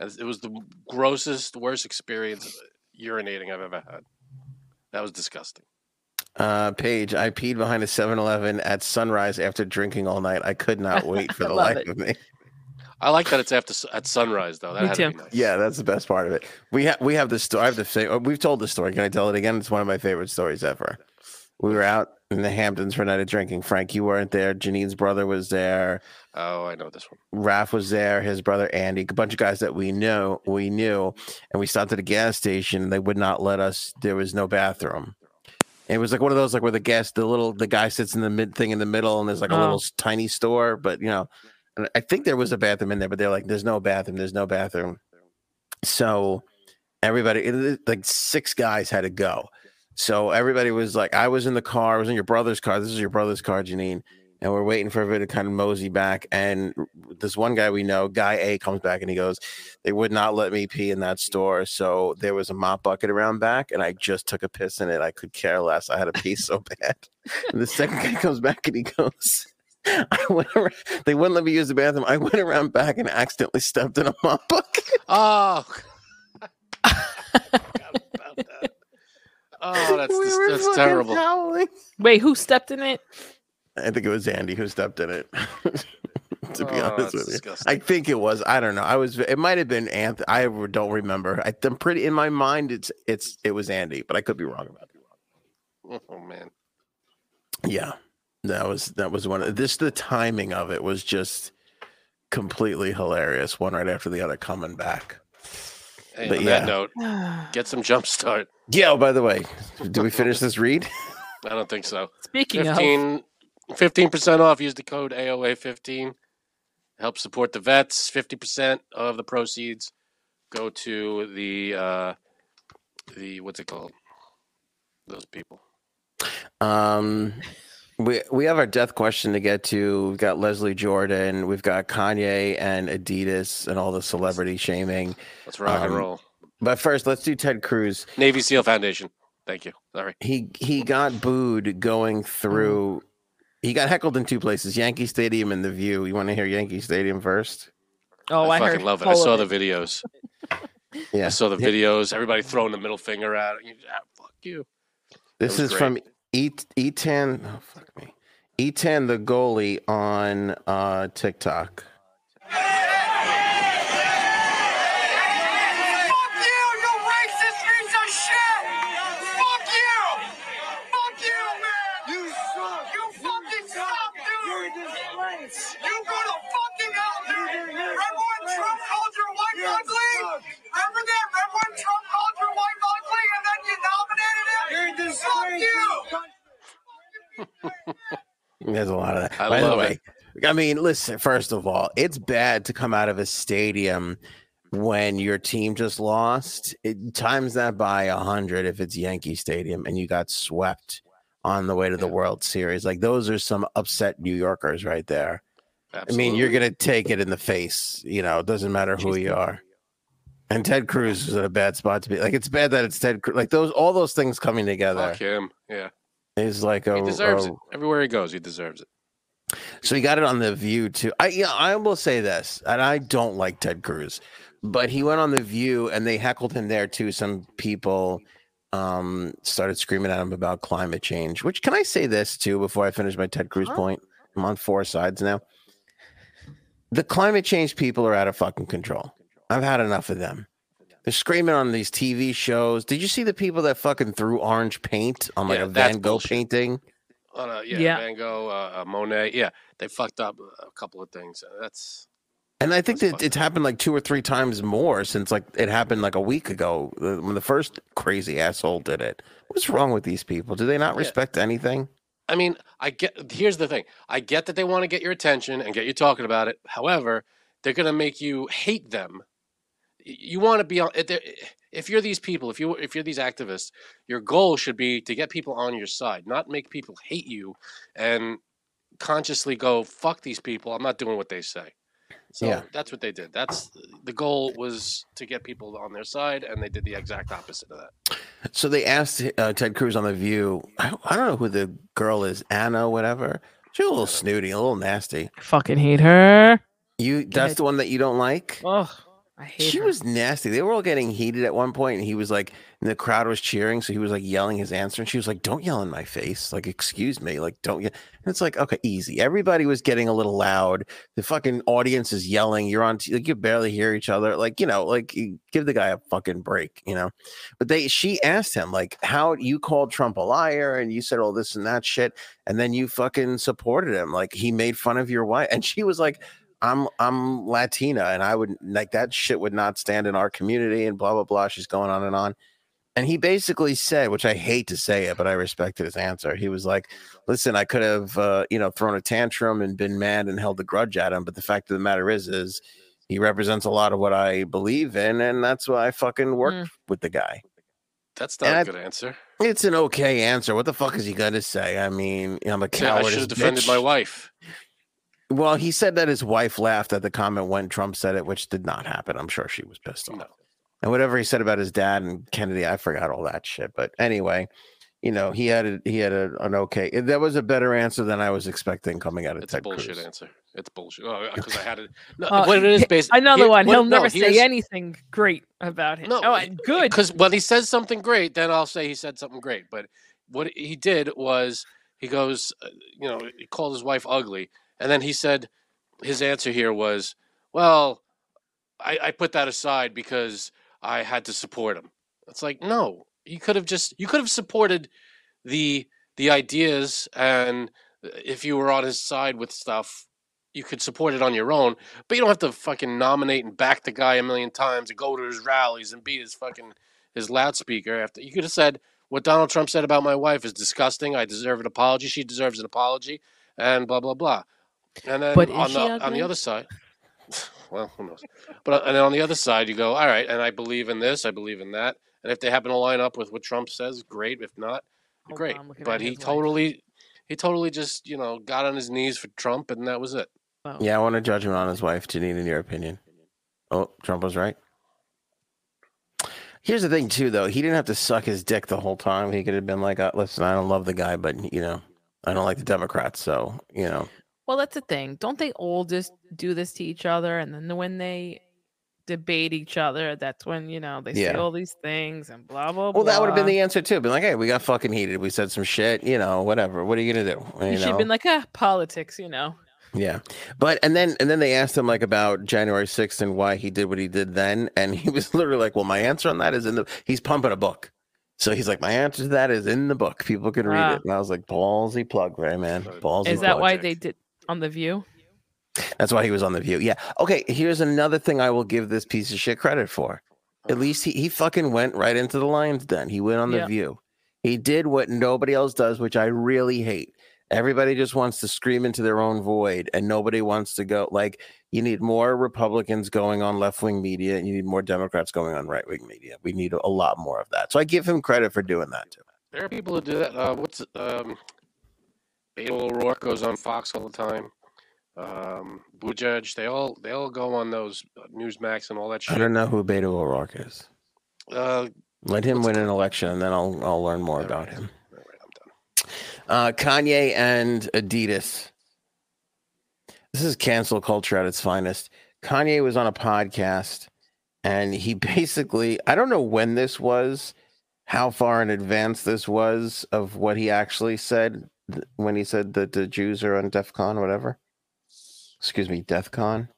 And it was the grossest, worst experience uh, urinating I've ever had. That was disgusting. Uh, Paige, I peed behind a 7-Eleven at sunrise after drinking all night. I could not wait for the life it. of me. I like that it's after at sunrise though. That Me had to be nice. Yeah, that's the best part of it. We have we have this story. I have the same. We've told this story. Can I tell it again? It's one of my favorite stories ever. We were out in the Hamptons for a night of drinking. Frank, you weren't there. Janine's brother was there. Oh, I know this one. Raph was there, his brother Andy, a bunch of guys that we knew, we knew, and we stopped at a gas station. And they would not let us. There was no bathroom. It was like one of those like where the guest, the little the guy sits in the mid thing in the middle, and there's like a Oh. little tiny store, but you know, and I think there was a bathroom in there, but they're like, there's no bathroom, there's no bathroom. So everybody, like six guys had to go. So everybody was like, I was in the car, I was in your brother's car. This is your brother's car, Janine and we're waiting for everybody to kind of mosey back. And this one guy we know, guy A, comes back and he goes, "They would not let me pee in that store, so there was a mop bucket around back, and I just took a piss in it. I could care less. I had to pee so bad." And the second guy comes back and he goes. I went around, they wouldn't let me use the bathroom. I went around back and accidentally stepped in a mop bucket. Oh. About that. Oh, that's We dis- that's terrible. howling. Wait, who stepped in it? I think it was Andy who stepped in it. to be Oh, honest that's with you, disgusting. I think it was. I don't know. I was. It might have been Anthony. I don't remember. I, I'm pretty in my mind. It's it's it was Andy, but I could be wrong about it. Oh man. Yeah, that was that was one. Of, this the timing of it was just completely hilarious. One right after the other coming back. Hey, But on yeah. that note, get some jump start. Yeah. Oh, by the way, did we finish this read? I don't think so. Speaking of, 15 percent off. Use the code AOA fifteen. Help support the vets. Fifty percent of the proceeds go to the uh the what's it called? Those people. Um, we we have our death question to get to. We've got Leslie Jordan. We've got Kanye and Adidas and all the celebrity shaming. Let's rock and Um, roll. But first, let's do Ted Cruz. Navy SEAL Foundation. Thank you. Sorry. He he got booed going through. He got heckled in two places: Yankee Stadium and The View. You want to hear Yankee Stadium first? oh, I, I, fucking love it. I saw of the videos. Yeah. I saw the videos. Everybody throwing the middle finger at it. You- ah, fuck you. This is great. from E Etan. Oh fuck me. E10 the goalie on uh, TikTok. Fuck you, you racist piece of shit! Fuck you! Fuck you, man! You suck! You fucking suck, dude! You're a disgrace! You go to fucking hell, dude! Remember when Trump called your wife ugly? Remember that? Remember when Trump called your wife ugly and then you nominated him? You're a disgrace! There's a lot of that. I By the love way, I mean, listen, first of all, it's bad to come out of a stadium when your team just lost. It times that by a hundred if it's Yankee Stadium and you got swept on the way to the Yeah. World Series. Like those are some upset New Yorkers right there. I mean, you're gonna take it in the face. You know, it doesn't matter who you are. And Ted Cruz is in a bad spot to be. Like it's bad that it's Ted. Cruz. Like those, all those things coming together Fuck him. Yeah, is like a. he deserves a- it. Everywhere he goes, he deserves it. So he got it on the View too. I yeah, I will say this, and I don't like Ted Cruz, but he went on the View and they heckled him there too. Some people um started screaming at him about climate change. Which can I say this too before I finish my Ted Cruz Huh? point? I'm on four sides now. The climate change people are out of fucking control. I've had enough of them. They're screaming on these TV shows. Did you see the people that fucking threw orange paint on like Yeah, a Van Gogh bullshit. painting? On a, yeah, Yeah. Van Gogh, uh, Monet. Yeah, they fucked up a couple of things. Uh, That's And I think that fucked it's happened like two or three times more since like it happened like a week ago uh, when the first crazy asshole did it. What's wrong with these people? Do they not Yeah. respect anything? I mean, I get. Here's the thing. I get that they want to get your attention and get you talking about it. However, they're going to make you hate them. Y- You want to be on. if If you're these people, if you if you're these activists, your goal should be to get people on your side, not make people hate you, and consciously go fuck these people. I'm not doing what they say. So Yeah. that's what they did. That's the goal was to get people on their side, and they did the exact opposite of that. So they asked uh, Ted Cruz on the View. I, I don't know who the girl is, Anna, whatever. She's a little snooty, a little nasty. Fucking hate her. You that's the one that you don't like. Oh, I hate She her. was nasty. They were all getting heated at one point, and he was like, and the crowd was cheering, so he was like yelling his answer, and she was like, "Don't yell in my face, like, excuse me, like, don't." Yell. And it's like, okay, easy. Everybody was getting a little loud. The fucking audience is yelling. You're on, t- like, you barely hear each other. Like, you know, like, give the guy a fucking break, you know. But they, she asked him, like, how you called Trump a liar, and you said all this and that shit, and then you fucking supported him, like, he made fun of your wife, and she was like. I'm I'm Latina and I would like that shit would not stand in our community and blah blah blah. She's going on and on. And he basically said, which I hate to say it, but I respected his answer. He was like, "Listen, I could have, uh, you know, thrown a tantrum and been mad and held a grudge at him, but the fact of the matter is, is he represents a lot of what I believe in, and that's why I fucking worked with the guy." That's not And a I- good answer. It's an okay answer. What the fuck is he gonna say? I mean, I'm a Yeah, I coward. should have defended my wife. Well, he said that his wife laughed at the comment when Trump said it, which did not happen. I'm sure she was pissed off. No. And whatever he said about his dad and Kennedy, I forgot all that shit. But anyway, you know, he had a, he had a, an okay. That was a better answer than I was expecting coming out of It's a bullshit Cruz. answer. It's bullshit. Oh, because I had it. No, Uh, what it is he- based. Another here- one. He'll no, never say here's- anything great about him. No, oh, good. Because when he says something great, then I'll say he said something great. But what he did was he goes, uh, you know, he called his wife ugly, and then he said his answer here was, "Well, I, I put that aside because I had to support him." It's like no, you could have just you could have supported the the ideas, and uh, if you were on his side with stuff. You could support it on your own, but you don't have to fucking nominate and back the guy a million times and go to his rallies and be his fucking his loudspeaker after you could have said what Donald Trump said about my wife is disgusting. I deserve an apology. She deserves an apology, and blah blah blah. And then But is on she the on the other side, well, who knows? But uh, and then on the other side, you go, all right, and I believe in this, I believe in that, and if they happen to line up with what Trump says, great. If not, Hold great. on, But he his wife. totally, he totally just you know got on his knees for Trump, and that was it. Oh. Yeah, I want to judge him on his wife, Janine, in your opinion. Oh, Trump was right. Here's the thing, too, though. He didn't have to suck his dick the whole time. He could have been like, uh, listen, I don't love the guy, but, you know, I don't like the Democrats. So, you know, Well, that's the thing. Don't they all just do this to each other? And then when they debate each other, that's when you know they say all these things and blah blah. Blah Well, that would have been the answer too. Been like, hey, we got fucking heated. We said some shit. You know, whatever. What are you gonna do? You You should have been like, ah, politics, you know. Yeah, but and then and then they asked him like about January sixth and why he did what he did then, and he was literally like, "Well, my answer on that is in the." He's pumping a book, so he's like, "My answer to that is in the book. People can read Wow. it." And I was like, "Ballsy plug, right, man? Ballsy." Is that plug. why they did on the View? That's why he was on the View. Yeah. Okay. Here's another thing I will give this piece of shit credit for. At least he he fucking went right into the lion's den. He went on the Yeah. View. He did what nobody else does, which I really hate. Everybody just wants to scream into their own void, and nobody wants to go. Like you need more Republicans going on left wing media, and you need more Democrats going on right wing media. We need a lot more of that. So I give him credit for doing that too. There are people who do that. Uh, what's um, Beto O'Rourke goes on Fox all the time. Um, Buttigieg, they all they all go on those Newsmax and all that shit. I don't know who Beto O'Rourke is. Uh, Let him win an election, and then I'll I'll learn more all about right. him. all right, I'm done. Uh, Kanye and Adidas. This is cancel culture at its finest. Kanye was on a podcast and he basically, I don't know when this was, how far in advance this was of what he actually said when he said that the Jews are on DEF CON, whatever. Excuse me, DEF CON.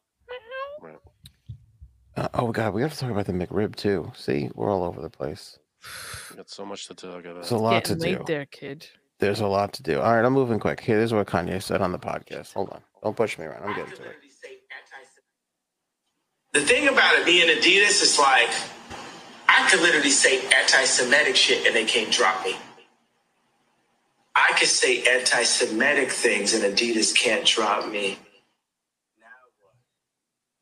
Uh, oh, God, we have to talk about the McRib too. See, we're all over the place. We got so much to talk about. There's a lot to Getting do. there, kid. There's a lot to do. All right, I'm moving quick. Here, this is what Kanye said on the podcast. Hold on. Don't push me around. I'm getting to it. The thing about it being Adidas is like, I could literally say anti-Semitic shit and they can't drop me. I could say anti-Semitic things and Adidas can't drop me.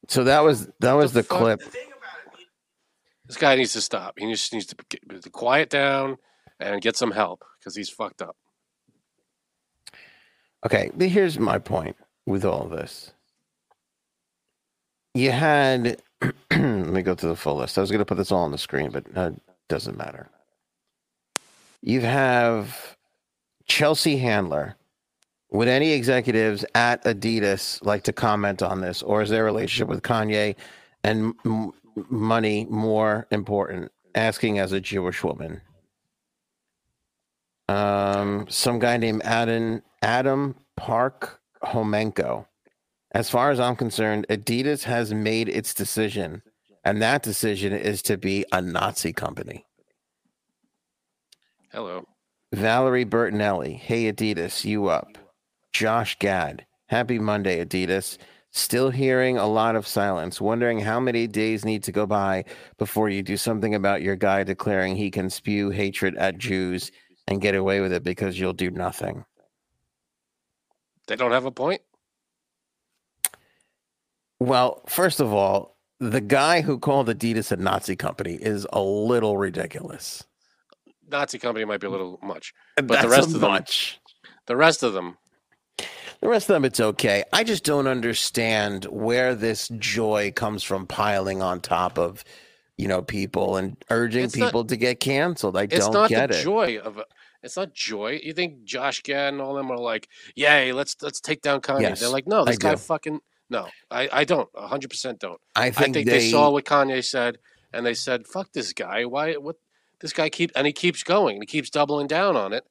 So that was that was the the fuck? clip. The it, This guy needs to stop. He just needs to, get, to quiet down and get some help because he's fucked up. Okay, but here's my point with all this. You had let me go to the full list. I was going to put this all on the screen, but uh, it doesn't matter. You have Chelsea Handler. Would any executives at Adidas like to comment on this, or is their relationship with Kanye and m- money more important? Asking as a Jewish woman. Um, some guy named Adam Adam Park Homenko. As far as I'm concerned, Adidas has made its decision, and that decision is to be a Nazi company. Hello. Valerie Bertinelli, hey Adidas, you up? Josh Gad, happy Monday, Adidas. Still hearing a lot of silence, wondering how many days need to go by before you do something about your guy declaring he can spew hatred at Jews and get away with it because you'll do nothing. They don't have a point. Well, first of all, the guy who called Adidas a Nazi company is a little ridiculous. Nazi company might be a little much. But the rest of them- much. The rest of them, The rest of them, it's okay. I just don't understand where this joy comes from piling on top of, you know, people and urging It's not- people to get canceled. I it's don't not get the it. joy of. It's not joy. You think Josh Gad and all them are like, "Yay, let's let's take down Kanye." Yes, They're like, "No, I this guy do. fucking no." I I don't. hundred percent don't. I I think, think, they, saw what Kanye said and they said, "Fuck this guy. Why? What? This guy keep and he keeps going and he keeps doubling down on it,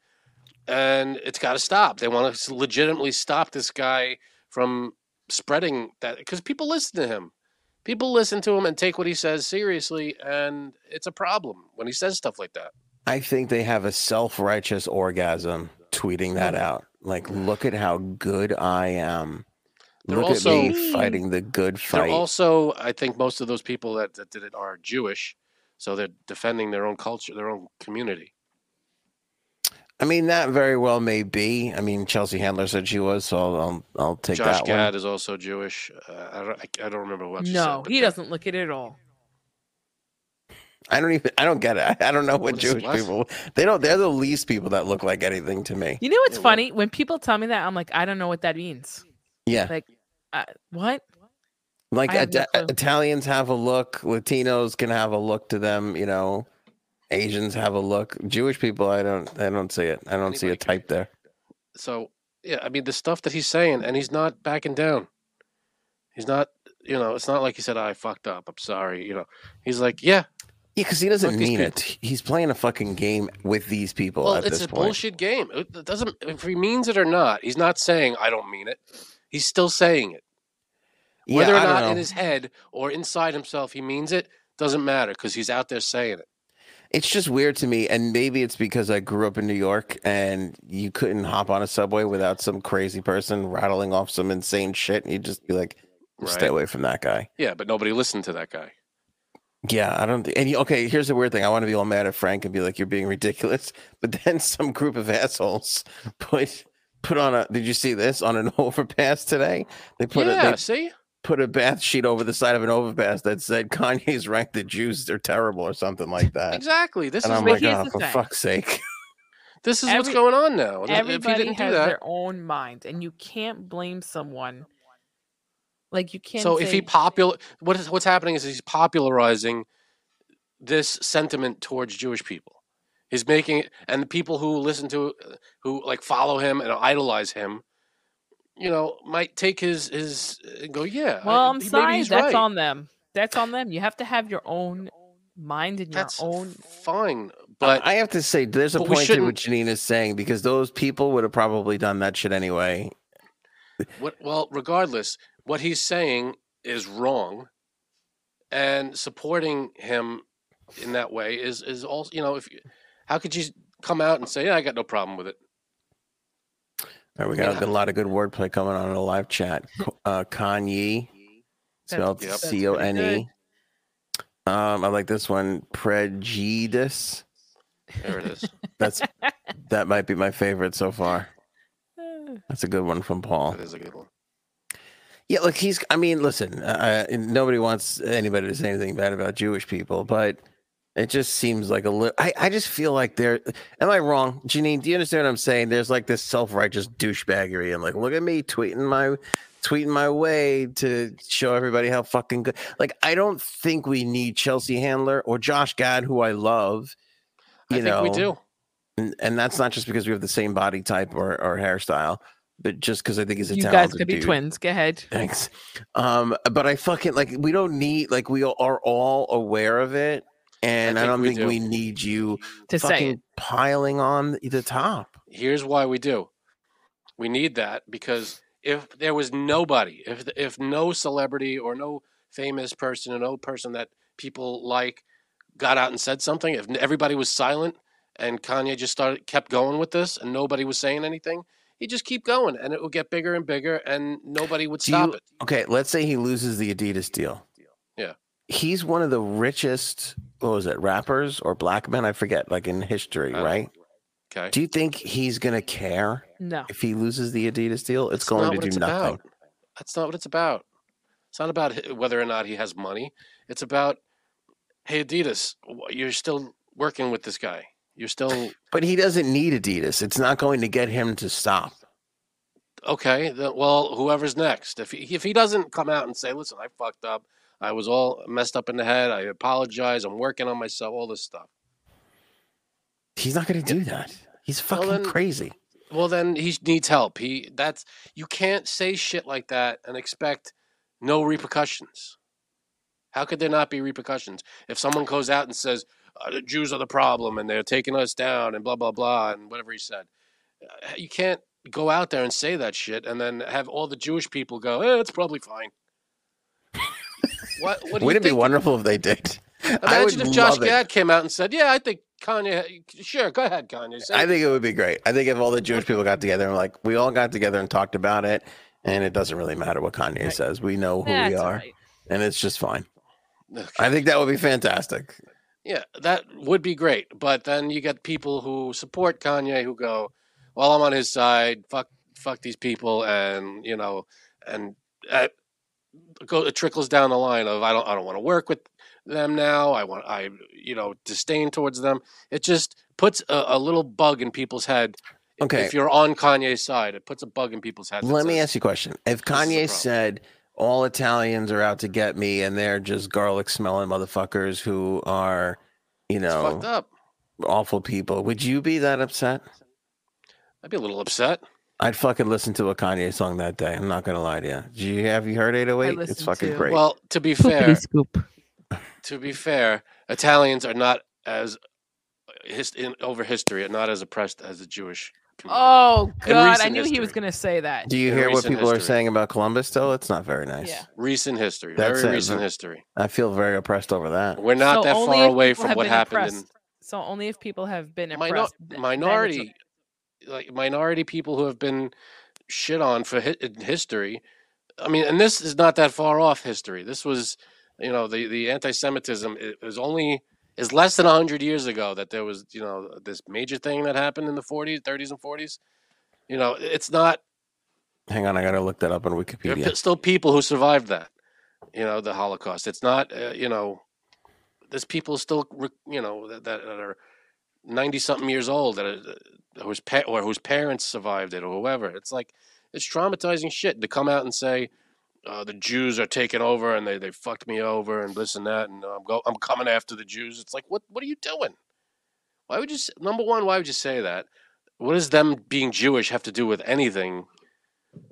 and it's got to stop. They want to legitimately stop this guy from spreading that because people listen to him. People listen to him and take what he says seriously, and it's a problem when he says stuff like that. I think they have a self-righteous orgasm tweeting that Mm-hmm. out. Like, look at how good I am. They're look also- at me fighting the good They're fight. also, I think, most of those people that, that did it are Jewish, so they're defending their own culture, their own community. I mean, that very well may be. I mean, Chelsea Handler said she was, so I'll I'll, I'll take Josh that Gad one. is also Jewish. Uh, I don't, I, I don't remember what. you No, said, he that- doesn't look it at all. I don't even. I don't get it. I, I don't know what What's- Jewish people. They don't. They're the least people that look like anything to me. You know what's Yeah, well- funny? When people tell me that, I'm like, I don't know what that means. Yeah, Like, uh, what? Like I have no Ita- Italians have a look. Latinos can have a look to them. You know, Asians have a look. Jewish people, I don't. I don't see it. I don't see a Anybody can- type there. So yeah, I mean the stuff that he's saying, and he's not backing down. He's not. you know, it's not like he said, "I fucked up. I'm sorry." You know, he's like, "Yeah, Yeah, because he doesn't mean it. He's playing a fucking game with these people well, at it's this a point. bullshit game. It it doesn't if he means it or not. He's not saying I don't mean it. He's still saying it. Yeah, Whether or don't not in his head or inside himself he means it doesn't matter because he's out there saying it. It's just weird to me, and maybe it's because I grew up in New York, and you couldn't hop on a subway without some crazy person rattling off some insane shit, and you'd just be like, "Stay away from that guy." Yeah, but nobody listened to that guy. Yeah, I don't. Th- and you, okay, here's the weird thing: I want to be all mad at Frank and be like, "You're being ridiculous," but then some group of assholes put put on a. Did you see this on an overpass today? They put yeah, a, they see, put a bath sheet over the side of an overpass that said Kanye's ranked the Jews they're terrible or something like that. exactly. This And is I'm But like, here's oh, for thing. fuck's sake. this is what's going on now. If Everybody didn't do has that, their own mind, and you can't blame someone. Like you can't. so if he popular, what is what's happening is he's popularizing this sentiment towards Jewish people. He's making it, and the people who listen to, who like follow him and idolize him, you know, might take his his and go, yeah. I- well, I'm maybe sorry, he's that's right. on them. That's on them. You have to have your own mind and your That's own. fine, but I have to say, there's a point to what Janine is saying because those people would have probably done that shit anyway. What, well, regardless, what he's saying is wrong, and supporting him in that way is is also you know if you, how could you come out and say yeah I got no problem with it? All right, we got a, lot of good wordplay coming on in the live chat. Uh, Kanye, spelled Yep. That's C O N E. Um, I like this one. Prejudice. There it is. That's that might be my favorite so far. That's a good one from Paul. that is a good one. Yeah, look, he's. I mean, listen, uh, nobody wants anybody to say anything bad about Jewish people, but it just seems like a little. I, I just feel like there. Am I wrong, Janine? Do you understand what I'm saying? There's like this self righteous douchebaggery, and like, look at me tweeting my tweeting my way to show everybody how fucking good. Like, I don't think we need Chelsea Handler or Josh Gad, who I love. I You think know, we do. and, and that's not just because we have the same body type or, or hairstyle, but just because I think he's a You guys talented could be dude. twins. Go ahead. Thanks. Um, but I fucking like we don't need like we are all aware of it, and I, think don't we think do. we need you To fucking it. piling on the top. Here's why we do. We need that because if there was nobody, if if no celebrity or no famous person or no person that people like got out and said something, if everybody was silent and Kanye just started kept going with this and nobody was saying anything, he'd just keep going and it would get bigger and bigger and nobody would Do stop you- it. Okay, let's say he loses the Adidas deal. Yeah. He's one of the richest, what was it, rappers or black men? I forget, like in history, I don't right? Okay. Do you think he's gonna care No. if he loses the Adidas deal? It's That's going not to what do it's nothing. about. That's not what it's about. It's not about whether or not he has money. It's about, hey, Adidas, you're still working with this guy. You're still But he doesn't need Adidas. It's not going to get him to stop. okay. Well, whoever's next, if he, if he doesn't come out and say, listen, I fucked up. I was all messed up in the head. I apologize. I'm working on myself. All this stuff. He's not going to do that. He's Well, fucking then- crazy. Well, then he needs help. He that's you can't say shit like that and expect no repercussions. How could there not be repercussions if someone goes out and says uh, the Jews are the problem and they're taking us down and blah blah blah and whatever he said? Uh, You can't go out there and say that shit and then have all the Jewish people go, "Eh, it's probably fine." What? What Wouldn't it be wonderful if they did? Imagine if Josh love it. Gad came out and said, "Yeah, I think Kanye. Sure, go ahead, Kanye." Say I think it would be great. I think if all the Jewish people got together and like we all got together and talked about it, and it doesn't really matter what Kanye Right. says, we know who That's we are, right. and it's just fine. Okay. I think that would be fantastic. Yeah, that would be great. But then you get people who support Kanye who go, "Well, I'm on his side. Fuck, fuck these people," and you know, and uh, go it trickles down the line of I don't, I don't want to work with them now. I want, I, you know, disdain towards them. It just puts a, a little bug in people's head. Okay. If you're on Kanye's side, it puts a bug in people's head. Let me says, ask you a question. If This is the Kanye said all Italians are out to get me and they're just garlic smelling motherfuckers who are, you know, fucked up. awful people, would you be that upset? I'd be a little upset. I'd fucking listen to a Kanye song that day. I'm not gonna lie to you. Do you have you heard 808? It's fucking to- great. Well, to be fair, scoop. to be fair, Italians are not as his, in, over history, are not as oppressed as the Jewish. community. Oh God, I recent knew he was gonna say that. Do you in hear what recent people are saying about Columbus? Still, it's not very nice. Yeah. recent history, That's very it. recent history. I feel very oppressed over that. We're not So that far away from what happened in. So only if people have been Minor- oppressed. then minority, like minority people who have been shit on for hi- history. I mean, and this is not that far off history. This was, you know, the the anti-Semitism it was only is less than hundred years ago that there was, you know, this major thing that happened in the 40s, 30s, and 40s. You know, it's not. Hang on, I gotta look that up on Wikipedia. still people who survived that. You know, the Holocaust. It's not. Uh, you know, there's people still, you know, that, that are ninety something years old that are, whose pa- or whose parents survived it or whoever. It's like it's traumatizing shit to come out and say uh, the Jews are taking over and they, they fucked me over and this and that and I'm go I'm coming after the Jews. It's like what what are you doing? Why would you s- number one? Why would you say that? What does them being Jewish have to do with anything?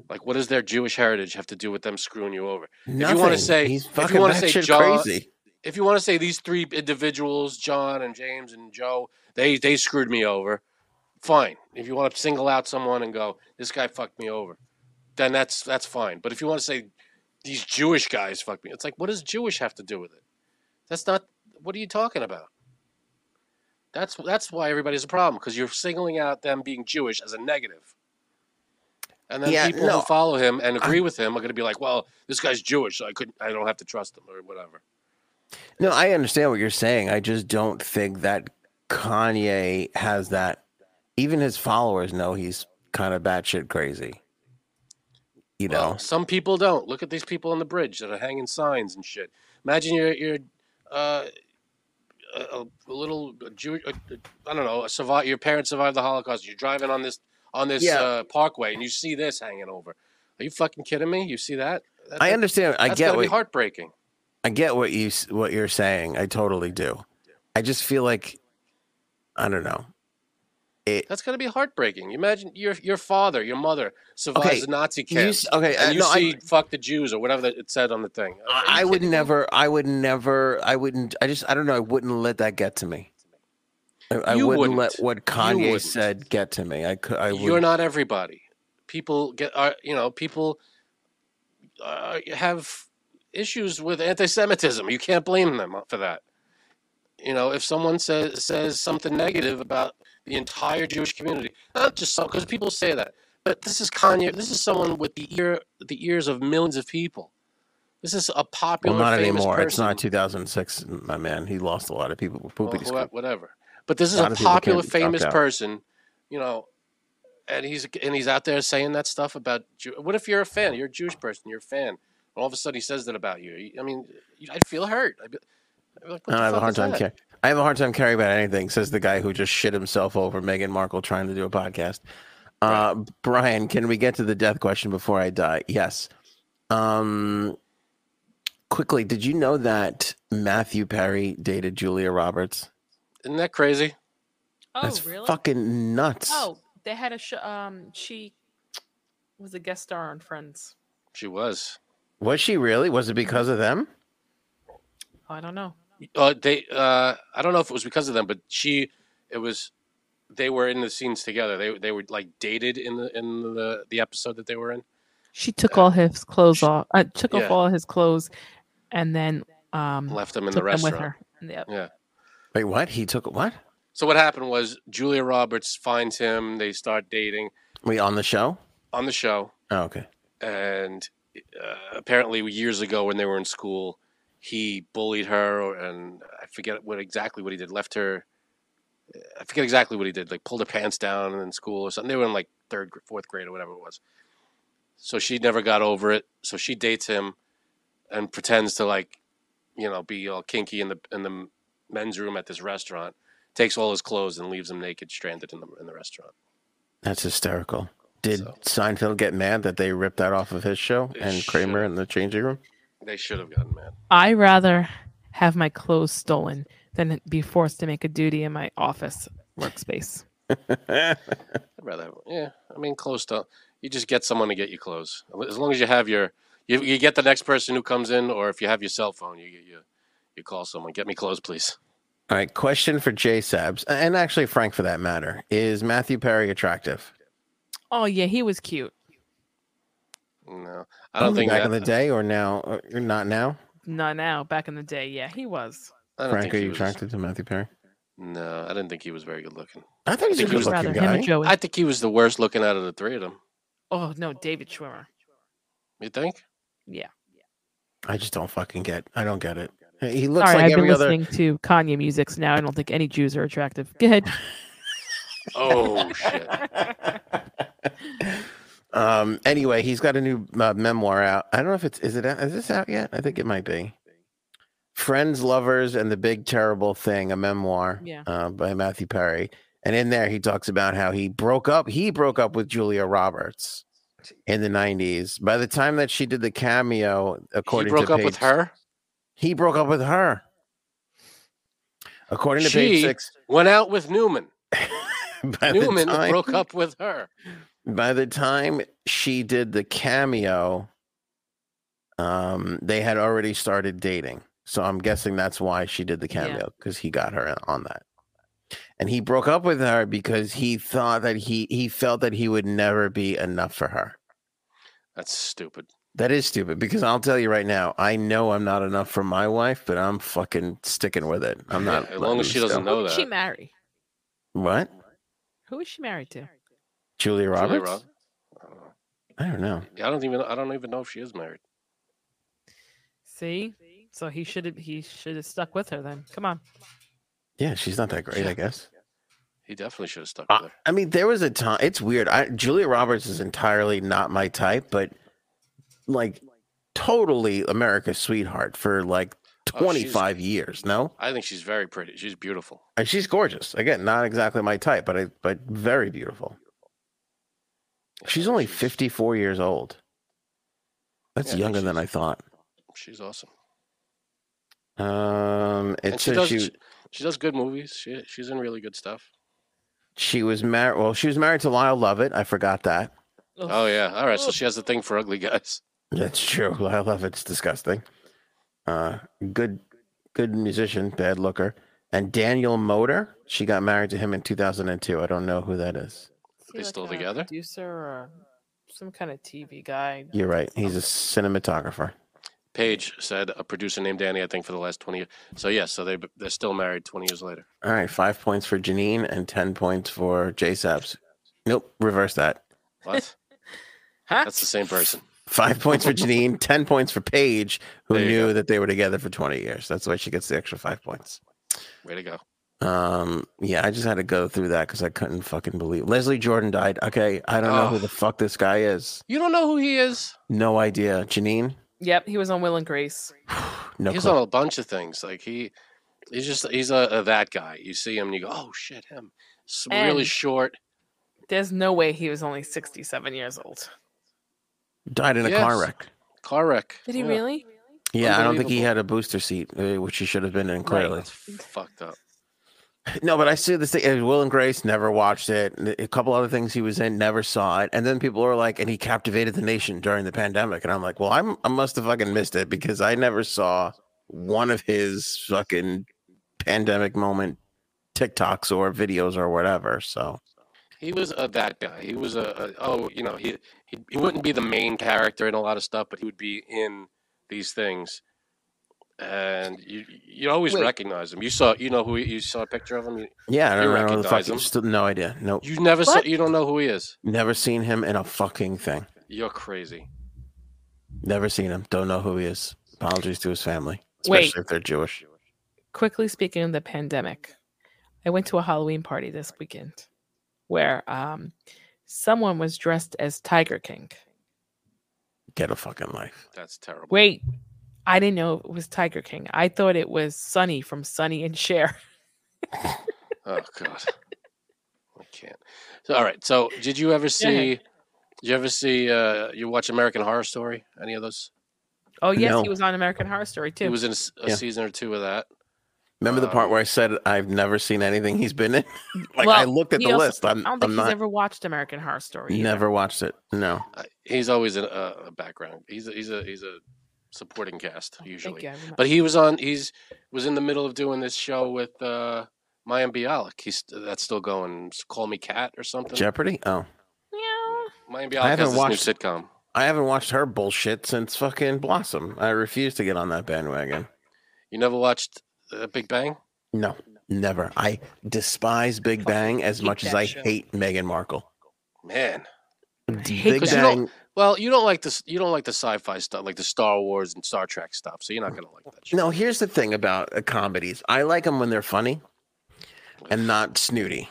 Like, what does their Jewish heritage have to do with them screwing you over? Nothing. you wanna say- he's if you wanna say batshit John- crazy. If you want to say these three individuals, John and James and Joe, they they screwed me over, fine. If you want to single out someone and go, this guy fucked me over, then that's that's fine. But if you want to say these Jewish guys fucked me, it's like, what does Jewish have to do with it? That's not. What are you talking about? That's that's why everybody's a problem because you're singling out them being Jewish as a negative. And then Yeah, people no, who follow him and agree with him are going to be like, "Well, this guy's Jewish, so I couldn't, I don't have to trust him or whatever." No, I understand what you're saying. I just don't think that Kanye has that. Even his followers know he's kind of batshit crazy. You know, Well, some people don't. Look at these people on the bridge that are hanging signs and shit. Imagine you're you're uh, a, a little Jew. I I don't know. A survive, your parents survived the Holocaust. You're driving on this on this Yeah. uh, parkway and you see this hanging over. Are you fucking kidding me? You see that? That- I that- understand. I That's get gotta be what heartbreaking. I get what you what you're saying. I totally do. I just feel like I don't know. It That's gotta be heartbreaking. You imagine your your father, your mother survives Okay, the Nazi you camp, s- okay, uh, and you no, I- see "fuck the Jews" or whatever it said on the thing. I, I would never. I would never. I wouldn't. I just. I don't know. I wouldn't let that get to me. I, I You wouldn't, let wouldn't. what Kanye wouldn't. said get to me. I could. I would. You're not everybody. People get, are, you know, people uh, have issues with anti-Semitism. You can't blame them for that. You know, if someone says says something negative about the entire Jewish community, not just some, because people say that, but this is Kanye. This is someone with the ear, the ears of millions of people. This is a Well, popular, not famous anymore. person. It's not 2006, my man. He lost a lot of people with Well, wha- scoop. whatever. But this is A a lot of people can't popular, famous person, you know, and he's and he's out there saying that stuff about. Jew- What if you're a fan? You're a Jewish person. You're a fan. And all of a sudden, he says that about you. I mean, I'd feel hurt. I'd be, I'd be like, what And the I have a hard time that? caring. I have a hard time caring about anything. Says the guy who just shit himself over Meghan Markle trying to do a podcast. Uh, Brian, can we get to the death question before I die? Yes. Um, quickly, did you know that Matthew Perry dated Julia Roberts? Isn't that crazy? Oh, That's really? fucking nuts. Oh, they had a show. Um, she was a guest star on Friends. She was. Was she really? Was it because of them? Oh, I don't know. Uh, they. Uh, I don't know if it was because of them, but she. It was. They were in the scenes together. They they were like dated in the in the the episode that they were in. She took all his clothes off. Uh, took Yeah. off all his clothes, and then um Left them in took the them with restaurant. her. Yep. Yeah. Wait, what? He took what? So what happened was Julia Roberts finds him. They start dating We on the show? on the show, Oh, okay. and uh, apparently years ago when they were in school, he bullied her, and I forget what exactly what he did. Left her. I forget exactly what he did. Like pulled her pants down in school or something. They were in like third, fourth grade or whatever it was. So she never got over it. So she dates him, and pretends to like, you know, be all kinky in the in the men's room at this restaurant. Takes all his clothes and leaves him naked, stranded in the in the restaurant. That's hysterical. Did So- Seinfeld get mad that they ripped that off of his show They and Kramer should. in the changing room? They should have gotten mad. I rather have my clothes stolen than be forced to make a duty in my office workspace. I'd rather, have, yeah. I mean, close to. You just get someone to get you clothes. As long as you have your, you, you get the next person who comes in, or if you have your cell phone, you you you call someone. Get me clothes, please. All right, question for J Sabs, and actually Frank for that matter. Is Matthew Perry attractive? Oh yeah, he was cute. No, I don't think back that, in the day or now or not now. Not now. Back in the day, yeah, he was. I don't Frank, think are he you was- attracted to Matthew Perry? No, I didn't think he was very good looking. I thought he's a think he was good Rather looking him guy. Joey. I think he was the worst looking out of the three of them. oh no, David Schwimmer. You think? Yeah. I just don't fucking get. I don't get it. He looks Sorry, like I've been every other. listening to Kanye music, so now I don't think any Jews are attractive. Go ahead. Oh shit! um. Anyway, he's got a new uh, memoir out. I don't know if it's is it out- is this out yet? I think it might be. Friends, lovers, and the big terrible thing, a memoir, Yeah. uh, by Matthew Perry. And in there, he talks about how he broke up. He broke up with Julia Roberts in the '90s. By the time that she did the cameo, according He broke to up page, with her. He broke up with her. According to She page six, went out with Newman. Newman time- broke up with her. By the time she did the cameo, um, they had already started dating. So I'm guessing that's why she did the cameo because he got her on that. And he broke up with her because he thought that he he felt that he would never be enough for her. That's stupid. That is stupid because I'll tell you right now, I know I'm not enough for my wife, but I'm fucking sticking with it. I'm Yeah, not as long as she doesn't know Who did she that. marry? What? Who is she married to? Julia Julia Roberts? Rob- I don't know. I don't know. I don't even. I don't even know if she is married. See, so he should have he should have stuck with her then. Come on. Yeah, she's not that great, I guess. He definitely should have stuck with her. I mean, there was a time. It's weird. I, Julia Roberts is entirely not my type, but like totally America's sweetheart for like Oh, 25 years. No, I think she's very pretty. She's beautiful. and she's gorgeous. Again, not exactly my type, but I, but very beautiful. She's only 54 years old. That's Yeah, younger than I thought. She's awesome. Um, it And she says does. she She, she does good movies. She she's in really good stuff. she was married. Well, she was married to Lyle Lovett. I forgot that. Oh yeah. All right. So she has a thing for ugly guys. That's true. Lyle Lovett's disgusting. Uh, good, good musician, bad looker. And Daniel Moder, she got married to him in 2002. I don't know who that is. Is he They still a together? Producer or some kind of TV guy? You're right. He's a cinematographer. Paige said a producer named Danny. I think for the last twenty years. So yes. So they they're still married twenty years later. All right, five points for Janine and 10 points for J Sabs. Nope, reverse that. What? Huh? That's the same person. Five points for Janine, 10 points for Paige, who There you knew go. that they were together for 20 years. That's why she gets the extra five points. Way to go. Um, yeah, I just had to go through that because I couldn't fucking believe Leslie Jordan died. Okay, I don't know who the fuck this guy is. You don't know who he is? No idea. Janine? Yep, he was on Will and Grace. No he's clue. on a bunch of things. Like he, he's just he's a, a that guy. You see him and you go, oh shit, him. S- really short. There's no way he was only 67 years old. Died in a car wreck. Car wreck. Did he Yeah. really? Yeah, I don't think he had a booster seat, uh, which he should have been in clearly. That's fucked up. No, but I see this thing. Will and Grace never watched it. A couple other things he was in, never saw it. And then people are like, and he captivated the nation during the pandemic. And I'm like, well, I'm I must have fucking missed it because I never saw one of his fucking pandemic moment TikToks or videos or whatever. So He was a that guy. He was a, a oh, you know, he, he he wouldn't be the main character in a lot of stuff, but he would be in these things. And you you always Wait. recognize him. You saw you know who he, you saw a picture of him. You, yeah, I You don't know the recognize fucking him? still no idea. Nope. you never saw you don't know who he is. Never seen him in a fucking thing. You're crazy. Never seen him. Don't know who he is. Apologies to his family, Wait. especially if they're Jewish. Quickly speaking of the pandemic, I went to a Halloween party this weekend where um, someone was dressed as Tiger King. Get a fucking life. That's terrible. Wait, I didn't know it was Tiger King. I thought it was Sonny from Sonny and Cher. Oh god. I can't. So all right. So did you ever see did you ever see uh you watch American Horror Story? Any of those? Oh yes, No. he was on American Horror Story too. He was in a Yeah. season or two of that. Remember the part Um, where I said I've never seen anything he's been in? like Well, I looked at the also- list. I'm, I don't think I'm he's not. ever watched American Horror Story. either. Never watched it. No. Uh, he's always in a, a background. He's a, he's a he's a supporting cast Thank usually. you. But he was on. He's was in the middle of doing this show with uh, Mayim Bialik. He's that's still going. Call Me Kat or something. Jeopardy? Oh. Meow. Mayim I Bialik haven't has this watched- new sitcom. I haven't watched her bullshit since fucking Blossom. I refuse to get on that bandwagon. You never watched uh, Big Bang? No, never. I despise Big Bang as much as I show. hate Meghan Markle. Man, Big that you Bang. Don't- well, you don't like this. You don't like the sci-fi stuff, like the Star Wars and Star Trek stuff. So you're not gonna like that. Shit. No, here's the thing about uh, comedies. I like them when they're funny and not snooty.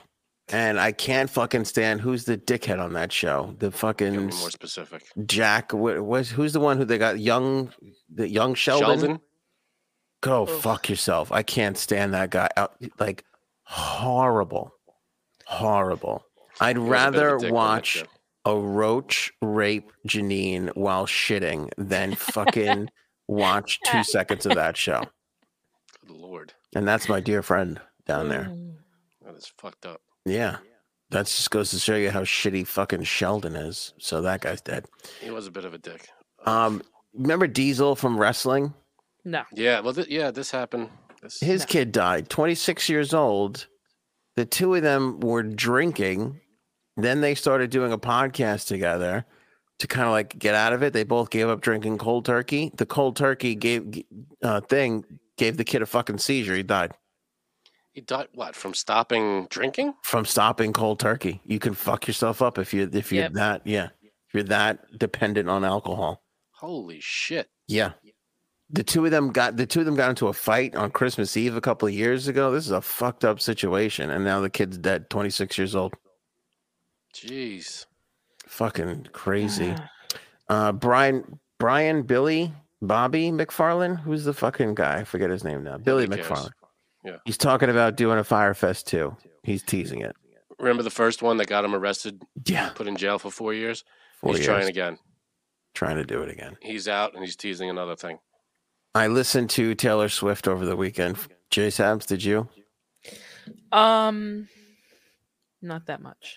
And I can't fucking stand who's the dickhead on that show. The fucking be more specific. Jack. What was who's the one who they got? Young, the young Sheldon. Sheldon. Go Ugh. fuck yourself. I can't stand that guy. Out like horrible, horrible. I'd He was a bit of a rather dick on that watch show. A roach rape Janine while shitting then fucking watch two seconds of that show. Good lord, And that's my dear friend down there. Mm. that is fucked up. Yeah. That just goes to show you how shitty fucking Sheldon is. So that guy's dead. He was a bit of a dick. Um, remember Diesel from wrestling? No. Yeah. Well, th- yeah. This happened. This, His No. kid died, 26 years old. The two of them were drinking. Then they started doing a podcast together to kind of like get out of it. They both gave up drinking cold turkey. The cold turkey gave uh, thing gave the kid a fucking seizure. He died he died. What from stopping drinking? from stopping cold turkey. You can fuck yourself up if you if you're Yep. that yeah. If you're that dependent on alcohol. Holy shit! Yeah. The two of them got the two of them got into a fight on Christmas Eve a couple of years ago. This is a fucked up situation, and now the kid's dead, 26 years old. Jeez. Fucking crazy. Uh, Brian, Brian, Billy, Bobby McFarland. Who's the fucking guy? I forget his name now. Billy Nobody cares. McFarland. Yeah. He's talking about doing a Fyre Fest too. He's teasing it. Remember the first one that got him arrested, Yeah, put in jail for four years? four he's years. trying again. trying to do it again. He's out and he's teasing another thing. I listened to Taylor Swift over the weekend. Jay Sabs, did you? Um, not that much.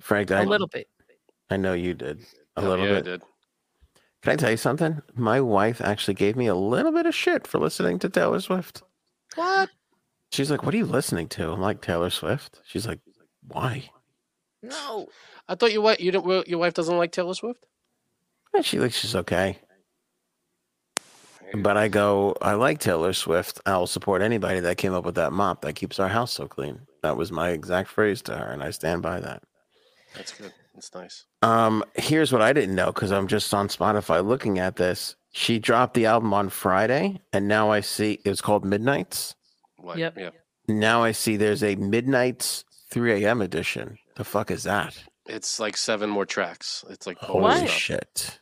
Frank, A I, little bit. I know you did. A Hell little yeah, I bit. did. Can I tell you something? My wife actually gave me a little bit of shit for listening to Taylor Swift. What? She's like, "What are you listening to?" I'm like, "Taylor Swift." She's like, "Why?" No. I thought your wife you don't your wife doesn't like Taylor Swift. And she like, she's okay. But I go, I like Taylor Swift. I'll support anybody that came up with that mop that keeps our house so clean. That was my exact phrase to her, and I stand by that. That's good. That's nice. Um, here's what I didn't know because I'm just on Spotify looking at this. She dropped the album on Friday, and now I see it's called Midnights. What? Yep. Yeah. Now I see there's a Midnights 3 a.m. edition. The fuck is that? It's like seven more tracks. It's like Holy bonus What? stuff. shit.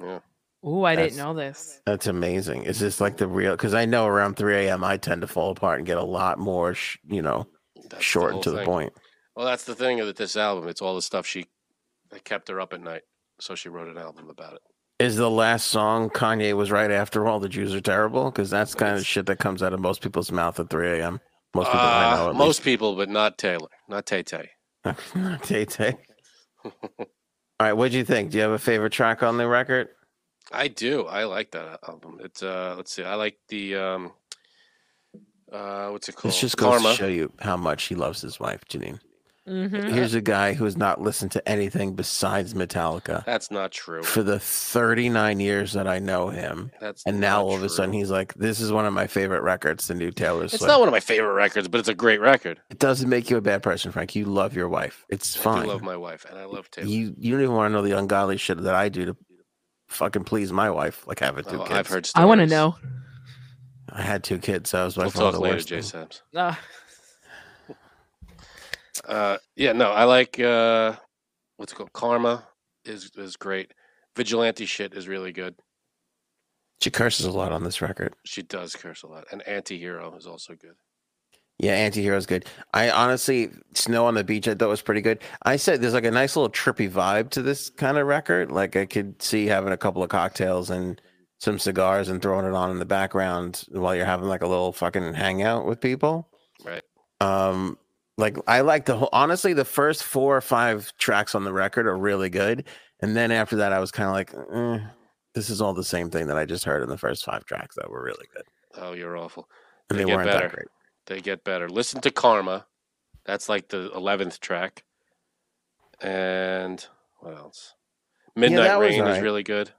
Yeah. Ooh, I That's- didn't know this. That's amazing. Is this like the real? Because I know around 3 a.m. I tend to fall apart and get a lot more, sh- you know, That's short whole and to the point. Well, that's the thing with this album. It's all the stuff she that kept her up at night. So she wrote an album about it. Is the last song Kanye was right after all the Jews are terrible? Because that's kind of shit that comes out of most people's mouth at 3 a.m. Most people know. Uh, at most people, but not Taylor, not Tay Tay. Not Tay Tay. All right, what'd you think? Do you have a favorite track on the record? I do. I like that album. It's uh let's see. I like the um uh what's it called? This just goes Karma. to show you how much he loves his wife, Janine. Mm-hmm. Here's a guy who has not listened to anything besides Metallica That's not true. for the 39 years that I know him. That's And now not all of a sudden he's like, "This is one of my favorite records, the new Taylor Swift." It's not one of my favorite records, but it's a great record. it doesn't make you a bad person, Frank. You love your wife. It's I fine. do love my wife, and I love Taylor. you you don't even want to know the ungodly shit that I do to fucking please my wife, like having two Oh, kids. I've heard. I want to know. I had two kids, so I was by We'll far talk the later, worst. Jay thing. Sams. Uh, yeah, no, I like uh, what's it called? Karma is is great. Vigilante shit is really good. She curses a lot on this record. She does curse a lot, and Anti-Hero is also good. Yeah, Antihero is good. I honestly, Snow on the Beach, I thought was pretty good. I said there's like a nice little trippy vibe to this kind of record. Like I could see having a couple of cocktails and some cigars and throwing it on in the background while you're having like a little fucking hangout with people. Right. Um, like I like the whole. Honestly, the first four or five tracks on the record are really good, and then after that, I was kind of like, eh, this is all the same thing that I just heard in the first five tracks that were really good, Oh, you're awful. and They they, get weren't better. that great. They get better. Listen to Karma. That's like the eleventh track. And what else? Midnight was Rain is really good.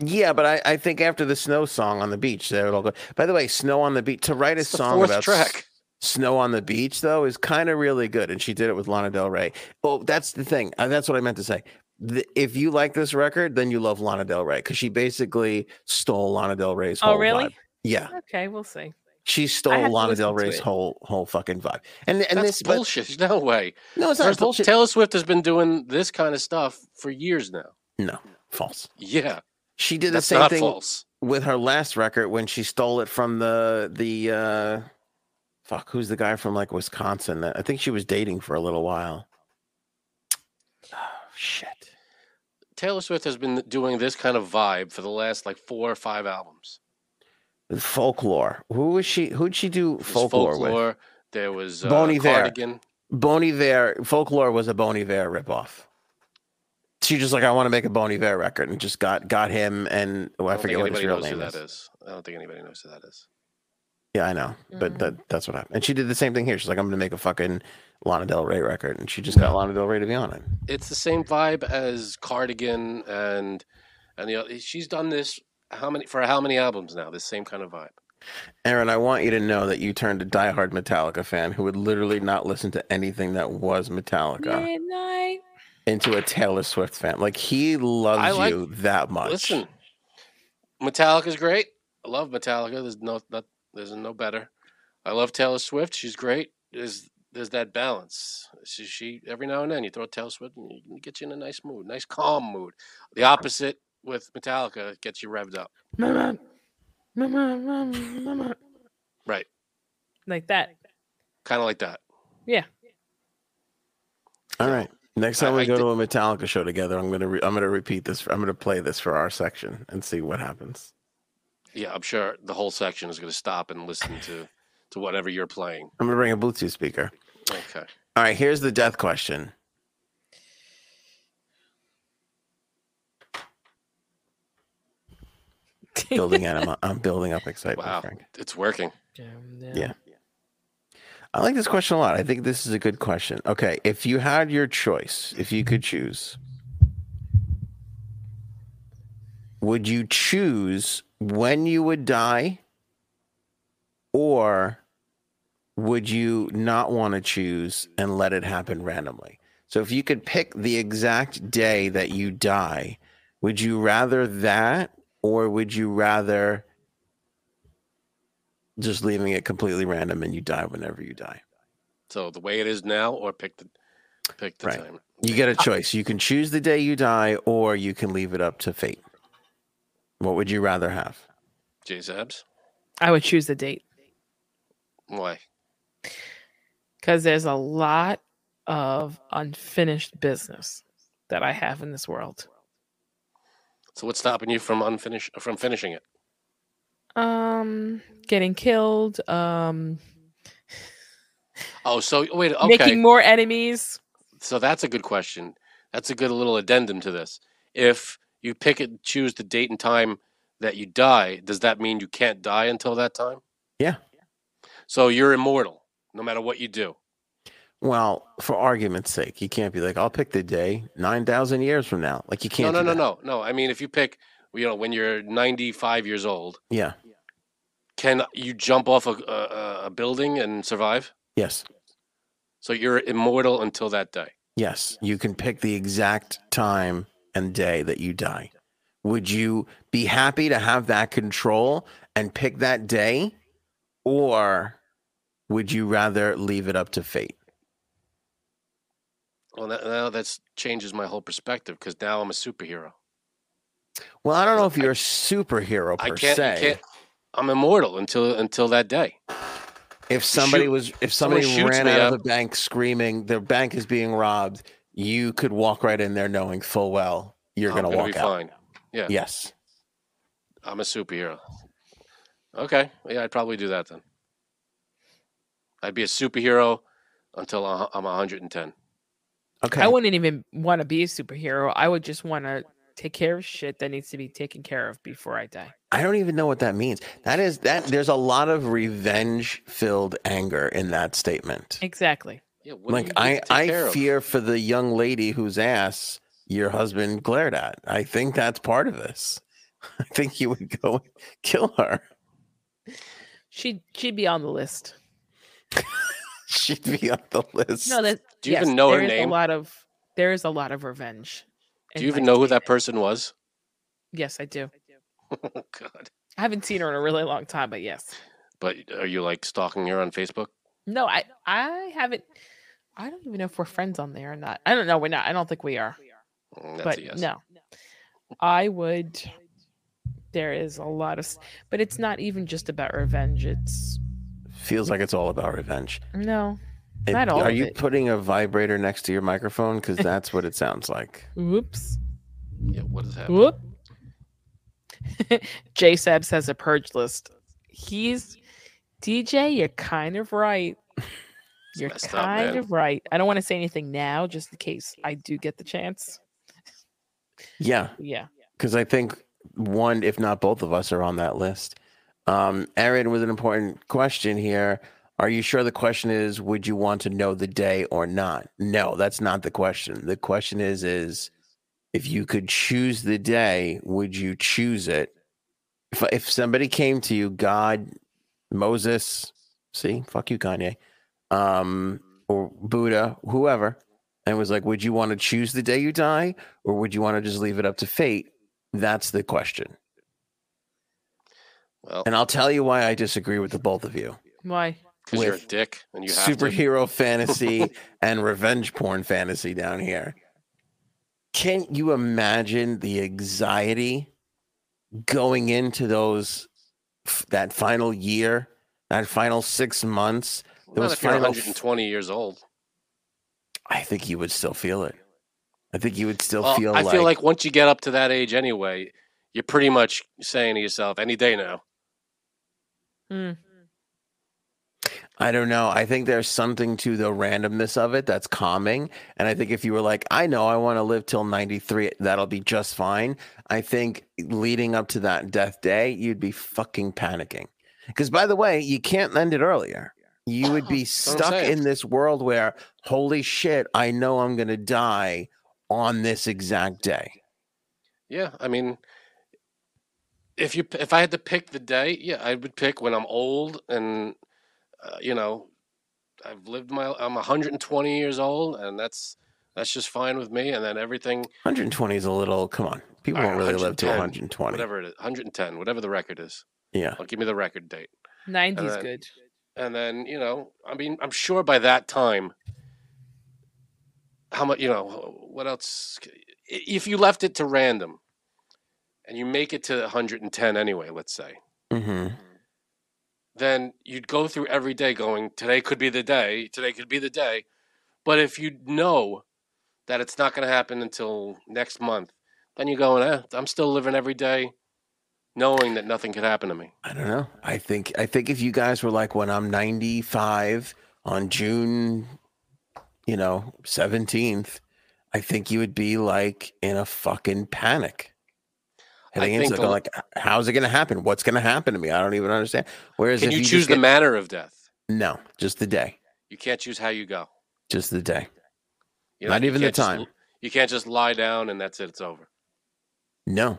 Yeah, but I, I think after the snow song on the beach, they would all go. By the way, snow on the beach to write a It's song about track. Snow on the beach though is kind of really good, and she did it with Lana Del Rey. Oh, that's the thing. Uh, that's what I meant to say. The, if you like this record, then you love Lana Del Rey because she basically stole Lana Del Rey's. Oh, whole really? vibe. Yeah, Okay, we'll see. she stole Lana Del Rey's whole whole fucking vibe. And and That's this but- bullshit. No way. no, it's not First bullshit. Taylor Swift has been doing this kind of stuff for years now. no, false. Yeah, She did that's the same thing false. with her last record when she stole it from the the uh fuck who's the guy from like Wisconsin that I think she was dating for a little while. Oh shit. Taylor Swift has been doing this kind of vibe for the last like four or five albums. Folklore. Who was she who'd she do There's folklore, with? folklore. There was uh, Bon Iver. Cardigan. Bon Iver folklore was a Bon Iver ripoff. She just like I want to make a Bon Iver record and just got got him and oh, I, don't forget what his real name is. is. I don't think anybody knows who that is. Yeah, I know, but that mm-hmm. that's what happened. And she did the same thing here. She's like, I'm going to make a fucking Lana Del Rey record, and she just got Lana Del Rey to be on it. It's the same vibe as Cardigan and and the other. She's done this how many for how many albums now? This same kind of vibe. Aaron, I want you to know that you turned a diehard Metallica fan who would literally not listen to anything that was Metallica Midnight. into a Taylor Swift fan. Like he loves like- you that much. Listen, Metallica's great. I love Metallica. There's no not, there's no better. I love Taylor Swift. She's great. There's there's that balance. She, she every now and then you throw Taylor Swift and you get you in a nice mood, nice calm mood. The opposite with Metallica gets you revved up. Mama. Mama, mama, mama. Right, Like that. kind of like that. Yeah. All right. Next time I- we I go did- to a Metallica show together, I'm gonna re- I'm gonna repeat this. I'm gonna play this for our section and see what happens. Yeah, I'm sure the whole section is going to stop and listen to to whatever you're playing. I'm gonna bring a Bluetooth speaker. Okay. All right. Here's the death question. Building anima- I'm building up excitement. Wow, Frank. it's working. Yeah. I like this question a lot. I think this is a good question. Okay, if you had your choice, if you could choose, would you choose when you would die or would you not want to choose and let it happen randomly? So if you could pick the exact day that you die, would you rather that or would you rather just leaving it completely random and you die whenever you die? So the way it is now, or pick the pick the Right. time. You get a choice. You can choose the day you die or you can leave it up to fate. What would you rather have? Jay Sabs. I would choose the date Why? because there's a lot of unfinished business that I have in this world. So what's stopping you from unfinish from finishing it? Um, getting killed, um, Oh, so wait. Okay. making more enemies. So that's a good question. That's a good little addendum to this. If you pick it, choose the date and time that you die, does that mean you can't die until that time? Yeah. So you're immortal, no matter what you do. Well, for argument's sake, you can't be like, I'll pick the day 9,000 years from now. Like, you can't. no, no, that. no, no. I mean, if you pick, you know, when you're 95 years old, Yeah. can you jump off a, a, a building and survive? Yes. So you're immortal until that day. Yes. You can pick the exact time and day that you die. Would you be happy to have that control and pick that day? Or would you rather leave it up to fate? Well, that, now that changes my whole perspective because now I'm a superhero. Well, I don't know if you're a superhero I per can't, se. can't. I'm immortal until until that day. If somebody shoot- was, if somebody ran out of the bank screaming, "The bank is being robbed," you could walk right in there knowing full well you're I'm going to walk be out. fine. Yeah. Yes. I'm a superhero. Okay, yeah, I'd probably do that then. I'd be a superhero until I'm 110. Okay. I wouldn't even want to be a superhero. I would just want to take care of shit that needs to be taken care of before I die. I don't even know what that means. That is that there's a lot of revenge filled anger in that statement. Exactly. Yeah, what Like I need to take I care of? fear for the young lady whose ass your husband glared at. I think that's part of this. I think he would go kill her. She'd she'd be on the list. She'd be on the list. No, that Do you yes, even know her there is name? A lot of there is a lot of revenge. Do you even know who that person was? Yes, I do. Oh God! I haven't seen her in a really long time, but yes. But are you like stalking her on Facebook? No, I I haven't. I don't even know if we're friends on there or not. I don't know. We're not. I don't think we are. Mm, That's but a yes. no, I would. There is a lot of, but it's not even just about revenge. It's Feels like it's all about revenge. no. It- Not all Are of you it. putting a vibrator next to your microphone? Because that's what it sounds like. Whoops. Yeah, what is happening? Whoop. J Sabs has a purge list. He's DJ. You're kind of right. You're messed up, kind man. of right. I don't want to say anything now, just in case I do get the chance. Yeah, Yeah. because I think one, if not both of us, are on that list. Um, Aaron, with an important question here. Are you sure the question is, would you want to know the day or not? No, that's not the question. The question is, is if you could choose the day, would you choose it? If if somebody came to you, God, Moses, see, fuck you, Kanye, um, or Buddha, whoever, and was like, would you want to choose the day you die, or would you want to just leave it up to fate? That's the question. Well, And I'll tell you why I disagree with the both of you. Why? because you're a dick and you have to. Superhero fantasy and revenge porn fantasy down here. Can't you imagine the anxiety going into those that final year, that final six months? Not Those if you're final, 120 years old. I think you would still feel it. I think you would still Well, feel I like, feel like once you get up to that age anyway, you're pretty much saying to yourself, any day now. Hmm. I don't know. I think there's something to the randomness of it that's calming. And I think if you were like, I know I want to live till 93, that'll be just fine. I think leading up to that death day, you'd be fucking panicking. Because by the way, you can't end it earlier. You would be That's what I'm stuck in this world where, holy shit, I know I'm going to die on this exact day. Yeah, I mean, if you if I had to pick the day, yeah, I would pick when I'm old and uh, you know, I've lived my I'm 120 years old and that's that's just fine with me and then everything 120 is a little, come on. People All don't really live to 120. whatever it is, 110, whatever the record is. Yeah. I'll give me the record date. 90's then- good. And then, you know, I mean, I'm sure by that time how much, you know, what else if you left it to random and you make it to 110 anyway, let's say. mm-hmm. then you'd go through every day going, today could be the day, today could be the day. But if you know that it's not going to happen until next month, then you're going, eh, I'm still living every day knowing that nothing could happen to me. I don't know. I think I think if you guys were like when I'm 95 on June, you know, 17th, I think you would be like in a fucking panic. Heading into think the- like, how's it going to happen? What's going to happen to me? I don't even understand. Whereas Can you, you choose the get- manner of death? no, just the day, You can't choose how you go. just the day. You Not even the can't just time. you can't just lie down and that's it. It's over. No,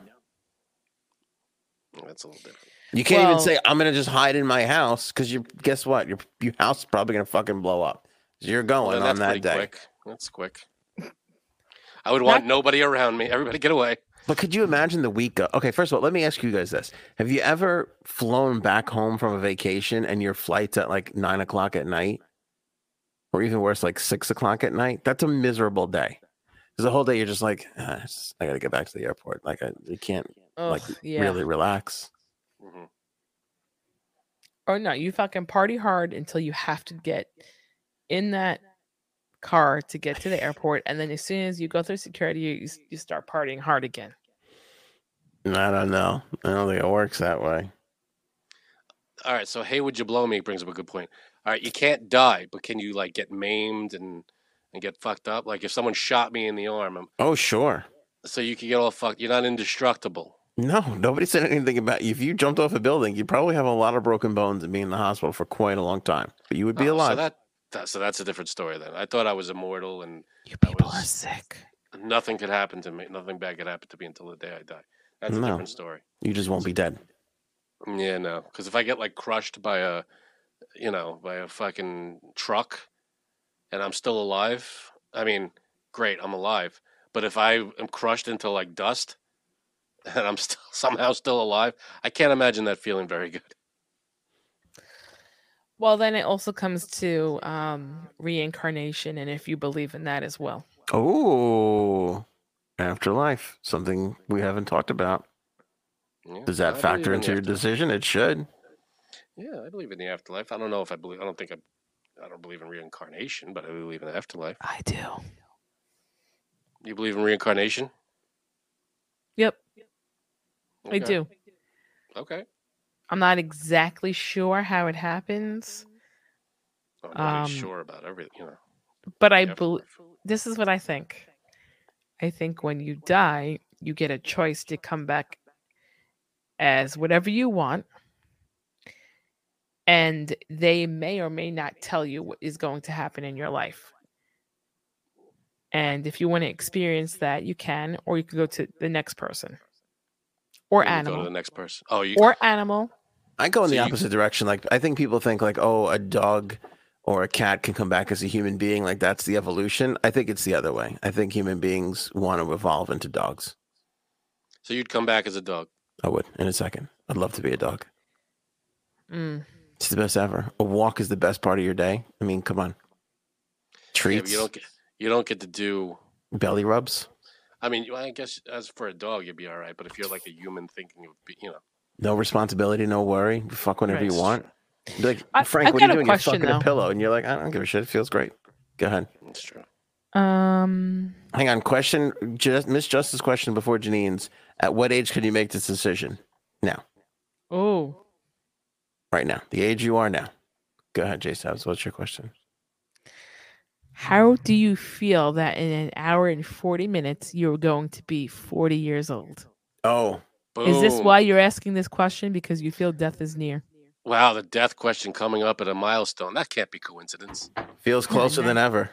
That's a little different. you can't Well- even say I'm going to just hide in my house because you guess what? Your your house is probably going to fucking blow up. So you're Well, going then on that's that pretty day. quick. That's quick. I would want nobody around me. Everybody get away. But could you imagine the week? Of, okay, first of all, let me ask you guys this: Have you ever flown back home from a vacation and your flight's at like nine o'clock at night, or even worse, like six o'clock at night? That's a miserable day. Because the whole day you're just like, "Ah, it's just- I got to get back to the airport. Like I, you can't Ugh, like yeah. really relax. hmm Or no, you fucking party hard until you have to get in that car to get to the airport, and then as soon as you go through security, you, you you start partying hard again. I don't know. I don't think it works that way. All right, so hey, would you blow me brings up a good point. All right, you can't die, but can you like get maimed and and get fucked up? Like if someone shot me in the arm, I'm, Oh, sure. so you could get all fucked. You're not indestructible. No, nobody said anything about you. if you jumped off a building, you'd probably have a lot of broken bones and be in the hospital for quite a long time. But you would be Oh, alive. So that, that so that's a different story then. I thought I was immortal and You I people are was- sick. nothing could happen to me. Nothing bad could happen to me until the day I die. That's a No. different story. you just won't be dead. Yeah, no, because if I get like crushed by a, you know, by a fucking truck, and I'm still alive, I mean, great, I'm alive. But if I am crushed into like dust, and I'm still somehow still alive, I can't imagine that feeling very good. Well, then it also comes to um, reincarnation, and if you believe in that as well. Oh, afterlife, something we haven't talked about. Yeah, Does that believe factor into the your afterlife. decision? It should. Yeah, I believe in the afterlife. I don't know if I believe. I don't think I. I don't believe in reincarnation, but I believe in the afterlife. I do. You believe in reincarnation? Yep, I do. Okay. I'm not exactly sure how it happens, I'm not Um, sure about everything. You know. but I believe this is what I think. I think when you die, you get a choice to come back as whatever you want. And they may or may not tell you what is going to happen in your life. And if you want to experience that, you can, or you can go to the next person or You Go to animal the next person. Oh, you. or animal. I go in So the you- opposite direction. Like I think people think like, oh, a dog or a cat can come back as a human being. Like that's the evolution. I think it's the other way. I think human beings want to evolve into dogs. So you'd come back as a dog. I would in a second. I'd love to be a dog. Mm. It's the best ever. A walk is the best part of your day. I mean, come on. Yeah, Treats, you don't get. You don't get to do. belly rubs, I mean, I guess as for a dog, you'd be all right. But if you're like a human thinking, it would be, you know. no responsibility, no worry. Fuck whenever Right. you want. Be like, I- Frank, I've what are you a doing? You're fucking though. a pillow, and you're like, I don't give a shit. It feels great. Go ahead. That's true. Um, Hang on. Question, just Miss Justice question before Janine's. At what age could you make this decision? Now, oh, right now, the age you are now. Go ahead, Jay Stubbs. What's your question? How do you feel that in an hour and 40 minutes you're going to be 40 years old? Oh, Is this why you're asking this question? Because you feel death is near? Wow, the death question coming up at a milestone. That can't be coincidence. feels closer than ever.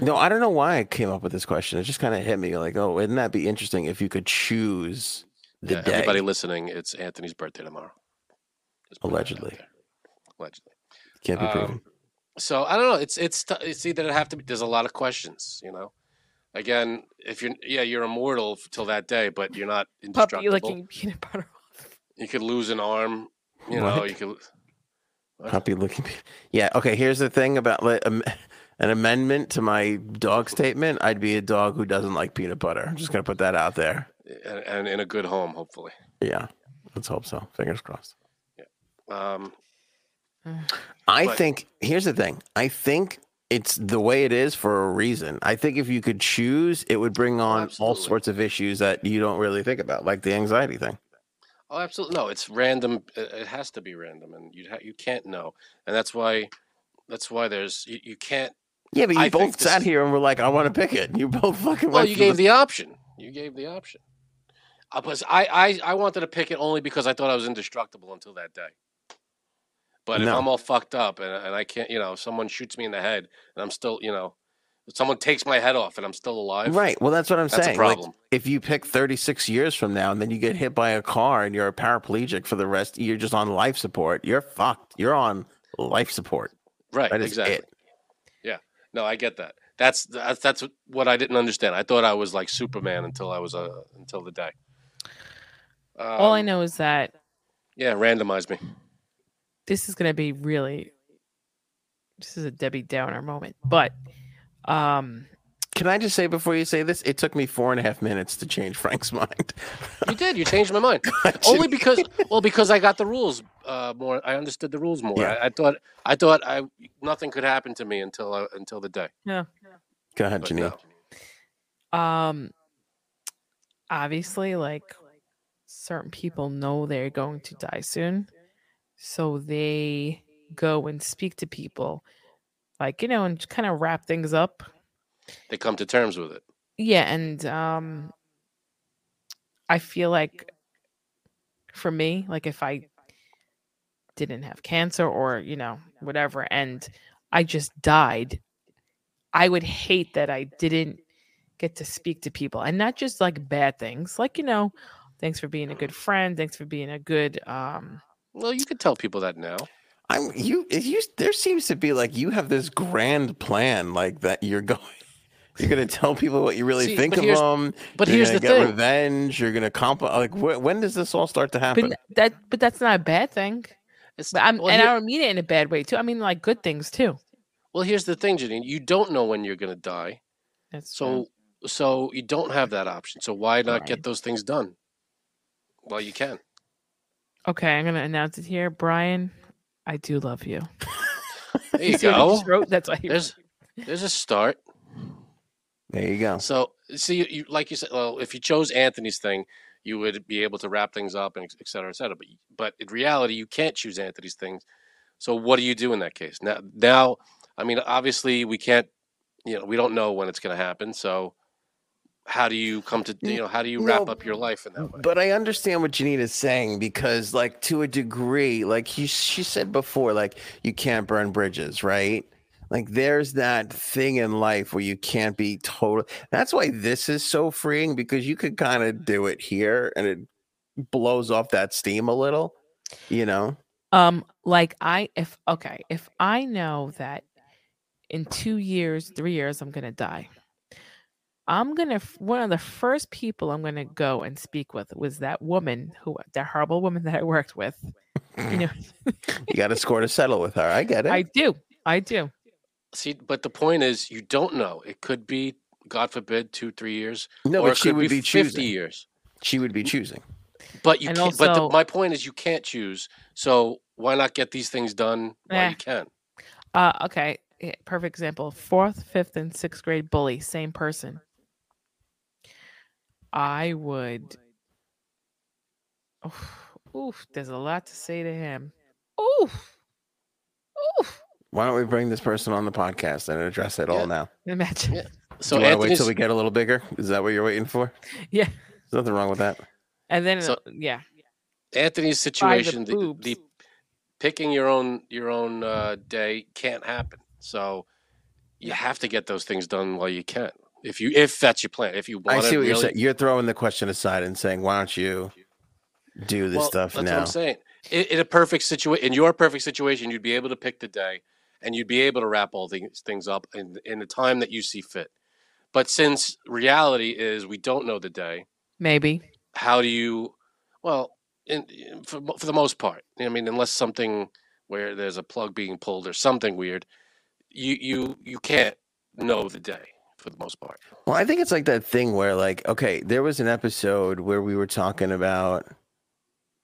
No, I don't know why I came up with this question. It just kind of hit me like, oh, wouldn't that be interesting if you could choose the yeah, day? everybody listening, it's Anthony's birthday tomorrow. Just putting that out Allegedly. Allegedly. Can't be Um, proven. So I don't know. It's it's t- it's either it have to be. There's a lot of questions. You know. Again, if you're yeah, you're immortal f- till that day, but you're not Puppy indestructible. licking peanut butter. You could lose an arm. You know, What? you could. what? Puppy looking. Yeah. Okay. Here's the thing about like, um, an amendment to my dog statement. I'd be a dog who doesn't like peanut butter. I'm just gonna put that out there. And, and in a good home, hopefully. Yeah. Let's hope so. Fingers crossed. Yeah. Um, I But- think here's the thing. I think it's the way it is for a reason. I think if you could choose, it would bring on all sorts of issues that you don't really think about, like the anxiety thing. oh, absolutely. No, it's random. It it has to be random, and you ha- you can't know, and that's why. That's why there's you, you can't. Yeah, but you I both sat is- here and were like, "I want to pick it." You both fucking. Well, you gave the- the option. You gave the option. Uh, plus, I, I I wanted to pick it only because I thought I was indestructible until that day. But if I'm all fucked up and, and I can't, you know, someone shoots me in the head and I'm still, you know, someone takes my head off and I'm still alive. Right. Well, that's what I'm That's a saying. Like, problem. if you pick 36 years from now and then you get hit by a car and you're a paraplegic for the rest, you're just on life support. You're fucked. You're on life support. Right. That is exactly. it. Yeah. No, I get that. That's that's that's what I didn't understand. I thought I was like Superman until I was uh, until the day. All I Um, know is that Yeah, randomize me. This is going to be really, this is a Debbie Downer moment. But um, Can I just say before you say this, it took me four and a half minutes to change Frank's mind. You did. You changed my mind. Only because, well, because I got the rules uh, more. I understood the rules more. Yeah. I, I thought, I thought, I nothing could happen to me until uh, until the day. Yeah. Go ahead, But Janine. no. um, obviously like certain people know they're going to die soon so they go and speak to people like you know and kind of wrap things up They come to terms with it. yeah and um i feel like for me like if i didn't have cancer or you know whatever and i just died i would hate that i didn't get to speak to people and not just like bad things like you know thanks for being a good friend thanks for being a good um Well, you could tell people that now. I'm you. You there seems to be like you have this grand plan, like that you're going. You're gonna tell people what you really See, think of them. but you're here's gonna the get thing. revenge. You're gonna comp. Like wh- when does this all start to happen? n- that but that's not a bad thing It's, but i'm well, and here- i don't mean it in a bad way too i mean like good things too well, here's the thing, Janine. You don't know when you're going to die, that's true. so so you don't have that option. So why not Right. get those things done? Well, you can. Okay i'm gonna announce it here brian i do love you There you See what he go. wrote? that's why he There's there's a start. There you go. So see, you, you like you said. Well, if you chose Anthony's thing, you would be able to wrap things up and et cetera, et cetera. But but in reality, you can't choose Anthony's things. So what do you do in that case? Now now, I mean, obviously we can't. You know, we don't know when it's going to happen. So how do you come to you know how do you wrap No, up your life in that way? But I understand what janita's saying because, like, to a degree, like he, she said before, like you can't burn bridges, right? Like there's that thing in life where you can't be total. That's why this is so freeing because you could kind of do it here and it blows off that steam a little, you know. Um, like I if okay, if I know that in two years, three years, I'm gonna die, I'm gonna one of the first people I'm gonna go and speak with was that woman who that horrible woman that I worked with. You know, You got a score to settle with her. I get it. I do, I do. See, but the point is, you don't know. It could be, God forbid, two, three years, no, or but it she could would be, fifty choosing. years. She would be choosing. But you And can't. but the, my point is, you can't choose. So why not get these things done while Eh. you can? Uh, okay, eh, perfect example. Fourth, fifth, and sixth grade bully, same person. I would. Oof, oof, there's a lot to say to him. Oof, oof. Why don't we bring this person on the podcast and address it all now? Imagine. Yeah. So Do you want to wait till we get a little bigger? Is that what you're waiting for? Yeah. There's nothing wrong with that. And then, So- yeah, Anthony's By the situation, the, boobs. the picking your own your own uh, day can't happen. So you have to get those things done while you can. If you if that's your plan, if you want, I see what really, you're saying. You're throwing the question aside and saying, "Why don't you do this well, stuff that's now?" what I'm saying. In, in a perfect situation, in your perfect situation, you'd be able to pick the day, and you'd be able to wrap all these things up in in the time that you see fit. But since reality is we don't know the day, maybe. how do you well in, in- for, for the most part i mean unless something where there's a plug being pulled or something weird you you you can't know the day for the most part Well, I think it's like that thing where, like, okay, there was an episode where we were talking about.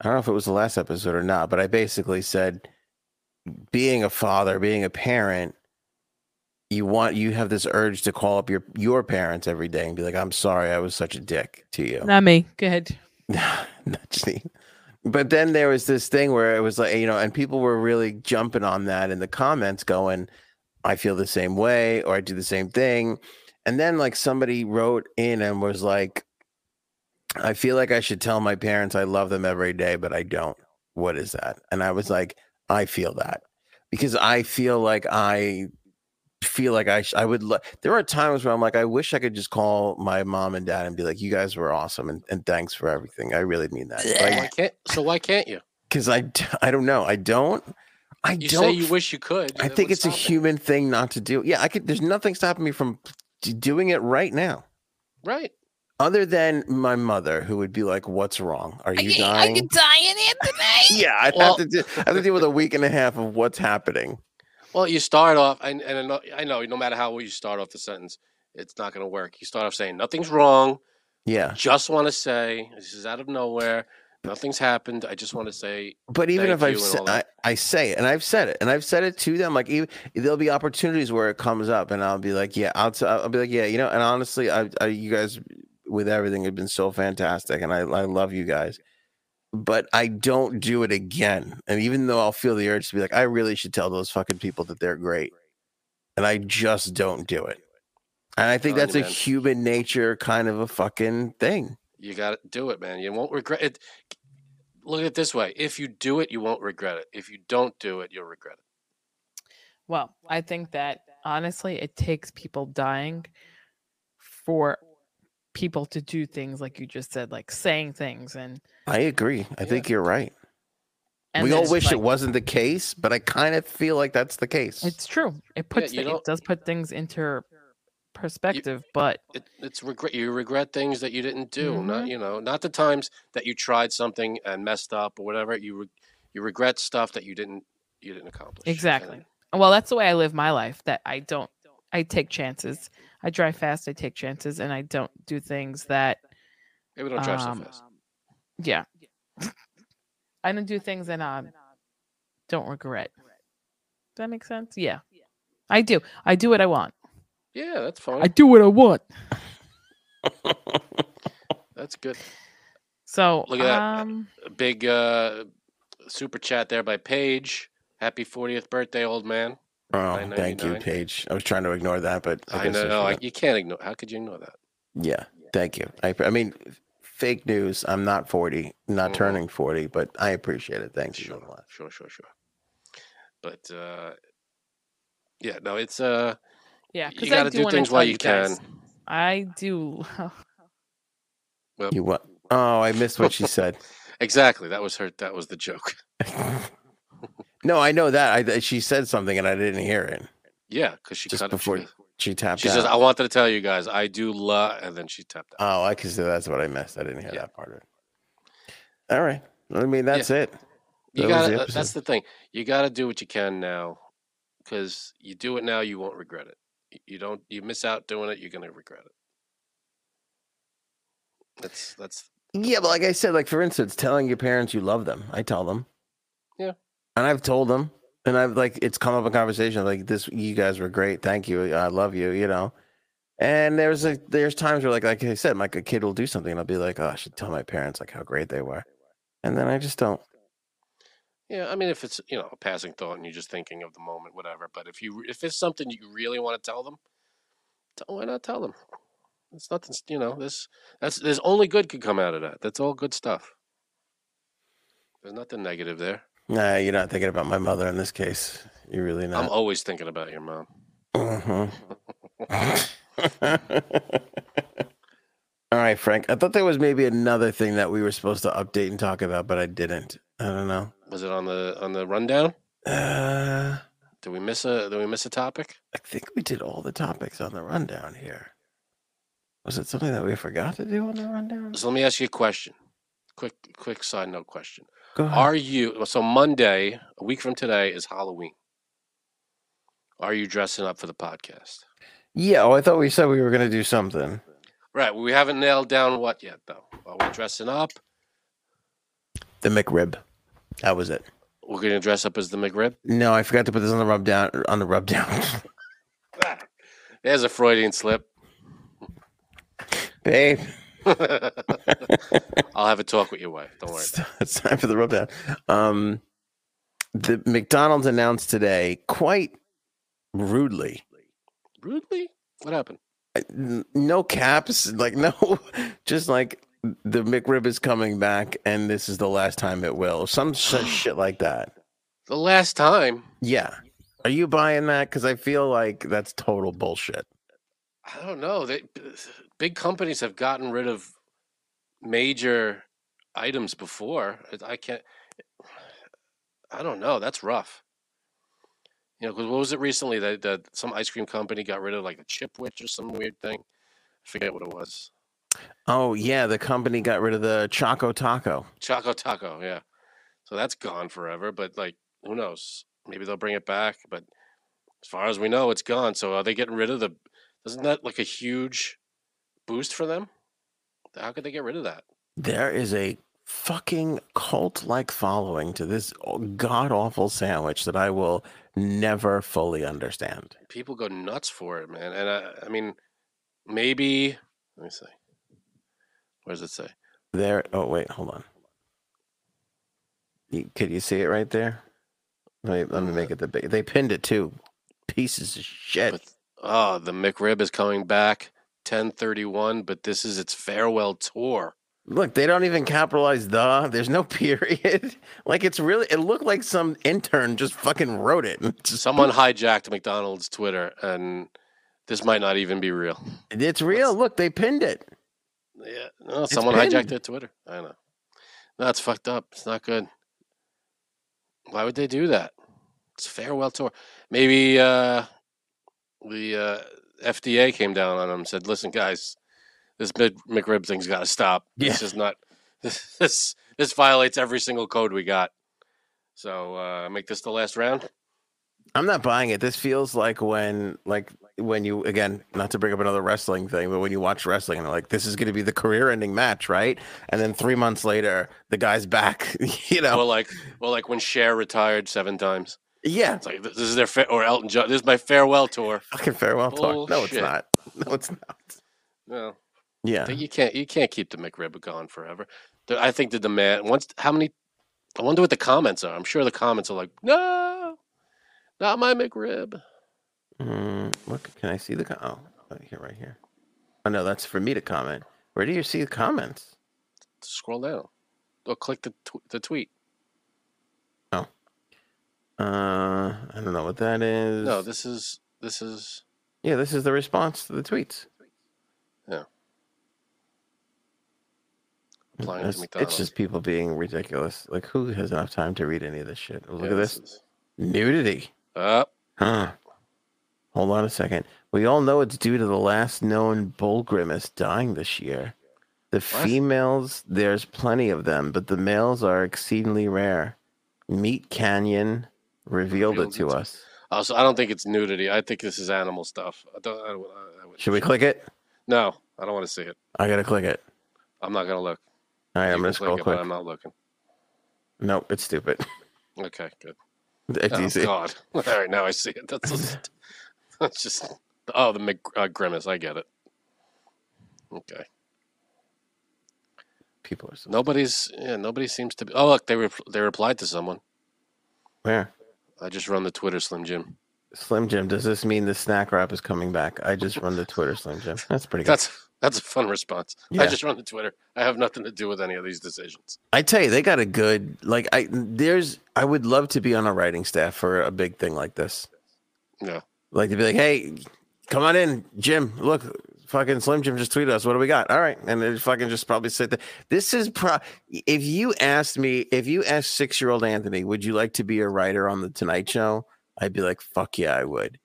I don't know if it was the last episode or not, but I basically said, being a father, being a parent, you want you have this urge to call up your your parents every day and be like, "I'm sorry, I was such a dick to you." Not me. Go ahead. Not just me. But then there was this thing where it was like, you know, and people were really jumping on that in the comments, going, I feel the same way, or I do the same thing. And then, like, somebody wrote in and was like, I feel like I should tell my parents I love them every day, but I don't. What is that? And I was like, I feel that because I feel like I feel like I sh- I would. Lo- there are times where I'm like, I wish I could just call my mom and dad and be like, "You guys were awesome, and, and thanks for everything. I really mean that." why Like, can't so why can't you because I I don't know. I don't. I you don't. say you wish you could I think it's a human thing not to do. Yeah, I could. There's nothing stopping me from doing it right now, right other than my mother, who would be like, "What's wrong? Are you dying?" dying, Anthony. yeah, I'd Well- have to. Do, I have to deal with a week and a half of what's happening. well you start off and, and I know- i know no matter how well you start off the sentence it's not going to work you start off saying nothing's wrong Yeah, just want to say this is out of nowhere nothing's happened i just want to say but even if I've you and said, all I. I say it, and I've said it, and I've said it to them. Like, even there'll be opportunities where it comes up, and I'll be like, "Yeah," I'll, t- I'll be like, "Yeah," you know. And honestly, I, I, you guys with everything has been so fantastic, and I I love you guys. But I don't do it again. And even though I'll feel the urge to be like, I really should tell those fucking people that they're great, and I just don't do it. And I think that's you, a man. human nature kind of a fucking thing. You got to do it, man. You won't regret it. Look at it this way: if you do it, you won't regret it. If you don't do it, you'll regret it. Well, I think that honestly, it takes people dying for people to do things like you just said, like saying things and I agree. I Yeah. think you're right. and we all it's wish it wasn't the case, but I kind of feel like that's the case. It's true. It puts you thi- it does put things into perspective, but it, it's regret you regret things that you didn't do Mm-hmm. not you know not the times that you tried something and messed up or whatever you re- you regret stuff that you didn't you didn't accomplish And Exactly. well, that's the way I live my life. That I don't. I take chances. I drive fast. I take chances, and I don't do things that. maybe don't drive um, so fast Yeah. I don't do things that um don't regret. Does that make sense? Yeah. I do. I do what I want. Yeah that's fine I do what I want. that's good So Look at that. um a big uh super chat there by paige happy 40th birthday old man oh, thank you, 9.99. Paige. I was trying to ignore that, but I, i, guess know I, forgot. you can't ignore how could you ignore that yeah, thank you. I, I mean, fake news. I'm not 40, not Mhm. turning 40, but I appreciate it. Thanks, sure nonetheless. sure sure sure but uh yeah no it's uh yeah, you because got I to do do things while you guys. can I do. well, You what? Oh, I missed what she said. exactly that was her that was the joke no, I know that. I she said something and I didn't hear it. Yeah, because she Just cut before It. She, She tapped she out. says, "I wanted to tell you guys, I do love," and then she tapped out. Oh, I can see that's what I missed. I didn't hear Yeah. that part of it. All right. I mean, that's it. You that was got the to. That's the thing. You got to do what you can now, because you do it now, you won't regret it. You don't. You miss out doing it, you're gonna regret it. That's that's Yeah, but like I said, like for instance, telling your parents you love them. I tell them. Yeah. And I've told them, and I've like it's come up in conversation like this. You guys were great. Thank you. I love you. You know. And there's like there's times where like like I said, like a kid will do something, and I'll be like, oh, I should tell my parents like how great they were, and then I just don't. Yeah. I mean, if it's you know a passing thought and you're just thinking of the moment, whatever. But if you if it's something you really want to tell them, tell, why not tell them? It's nothing. You know, this that's there's only good could come out of that. That's all good stuff. There's nothing negative there. Nah, you're not thinking about my mother in this case. You're really not. I'm always thinking about your mom. Mhm. All right, Frank. I thought there was maybe another thing that we were supposed to update and talk about, but I didn't. I don't know. Was it on the on the rundown? Uh, Did we miss a Did we miss a topic? I think we did all the topics on the rundown here. Was it something that we forgot to do on the rundown? So let me ask you a question. Quick quick side note question. Go ahead. Are you so Monday, a week from today, is Halloween? Are you dressing up for the podcast? yeah, oh, I thought we said we were going to do something. Right. We haven't nailed down what yet, though. Are we dressing up? The McRib. That was it. We're going to dress up as the McRib. No, I forgot to put this on the rub down. On the rub down. There's a Freudian slip. Babe, I'll have a talk with your wife. Don't worry. it's, it's time for the rub down. Um, the McDonald's announced today, quite rudely, Rudely? What happened? no caps, like no, just like the McRib is coming back, and this is the last time it will. Some such shit like that. The last time, Yeah, are you buying that? Because I feel like that's total bullshit. I don't know. They, big companies have gotten rid of major items before. I can't. I don't know. That's rough. You know, because what was it recently that, that some ice cream company got rid of like the Chipwich or some weird thing? I forget what it was. Oh yeah, the company got rid of the Choco Taco. Choco Taco, yeah. So that's gone forever. But like, who knows? Maybe they'll bring it back. But as far as we know, it's gone. So are they getting rid of the? Isn't that like a huge boost for them? How could they get rid of that? There is a fucking cult like following to this god awful sandwich that I will never fully understand. People go nuts for it, man. And I, I mean, maybe let me see. Where does it say? There. Oh wait, hold on. You, could you see it right there? Let me, let me make uh, it the big. They pinned it too. Pieces of shit. But oh, the McRib is coming back 1031, but this is its farewell tour. Look, they don't even capitalize the. There's no period. like it's really. It looked like some intern just fucking wrote it. Someone hijacked McDonald's Twitter, and this might not even be real. It's real. Look, they pinned it. Yeah, no, someone hijacked their Twitter. I know. No, it's fucked up. It's not good. Why would they do that? It's a farewell tour. Maybe uh, the uh, FDA came down on them and said, "Listen, guys, this mid McRib thing's got to stop. This is not. This, this this violates every single code we got. So uh, make this the last round." I'm not buying it. This feels like when, like when you again, not to bring up another wrestling thing, but when you watch wrestling and they're like, this is going to be the career-ending match, right? And then three months later, the guy's back. you know, Or like, or like when Cher retired seven times. yeah, It's like this is their fa- or Elton John. This is my farewell tour. fucking farewell tour No, it's not. No, it's not. No. Yeah, You can't you can't keep the McRib going forever. I think the demand once how many I wonder what the comments are. I'm sure the comments are like, no, not my McRib. Mm, look, can I see the com- oh right here, right here? Oh no, that's for me to comment. Where do you see the comments? Scroll down. Or click the tw- the tweet. Oh, uh, I don't know what that is. No, this is this is yeah, this is the response to the tweets. applying to It's, McDonald's. it's just people being ridiculous. Like, who has enough time to read any of this shit? Look Yeah, at this is- nudity. Uh, Huh. Hold on a second. We all know it's due to the last known bull grimace dying this year. The females, there's plenty of them, but the males are exceedingly rare. Meat Canyon revealed, Revealed it to it us. also, I don't think it's nudity. I think this is animal stuff. I don't. I, I, Should we click it? No, I don't want to see it. I gotta click it. I'm not gonna look. All right, You I'm gonna scroll it, quick. I'm not looking. Nope, it's stupid. Okay, good. It's oh easy. God! All right, now I see it. That's that's just. Oh, the Mc, uh, grimace. I get it. Okay. People are so Nobody's. Yeah, nobody seems to be. Oh, look, they re- they replied to someone. where? I just run the Twitter, Slim Jim. Slim Jim, does this mean the snack wrap is coming back? I just run the Twitter Slim Jim. That's pretty good. That's that's a fun response. I just run the Twitter. I have nothing to do with any of these decisions. I tell you, they got a good like. I there's. I would love to be on a writing staff for a big thing like this. Yeah. Like to be like, hey, come on in, Jim. Look, fucking Slim Jim just tweeted us. What do we got? All right, and they fucking just probably sit there. This is pro. If you asked me, if you asked six year old Anthony, would you like to be a writer on the Tonight Show? I'd be like, fuck yeah, I would.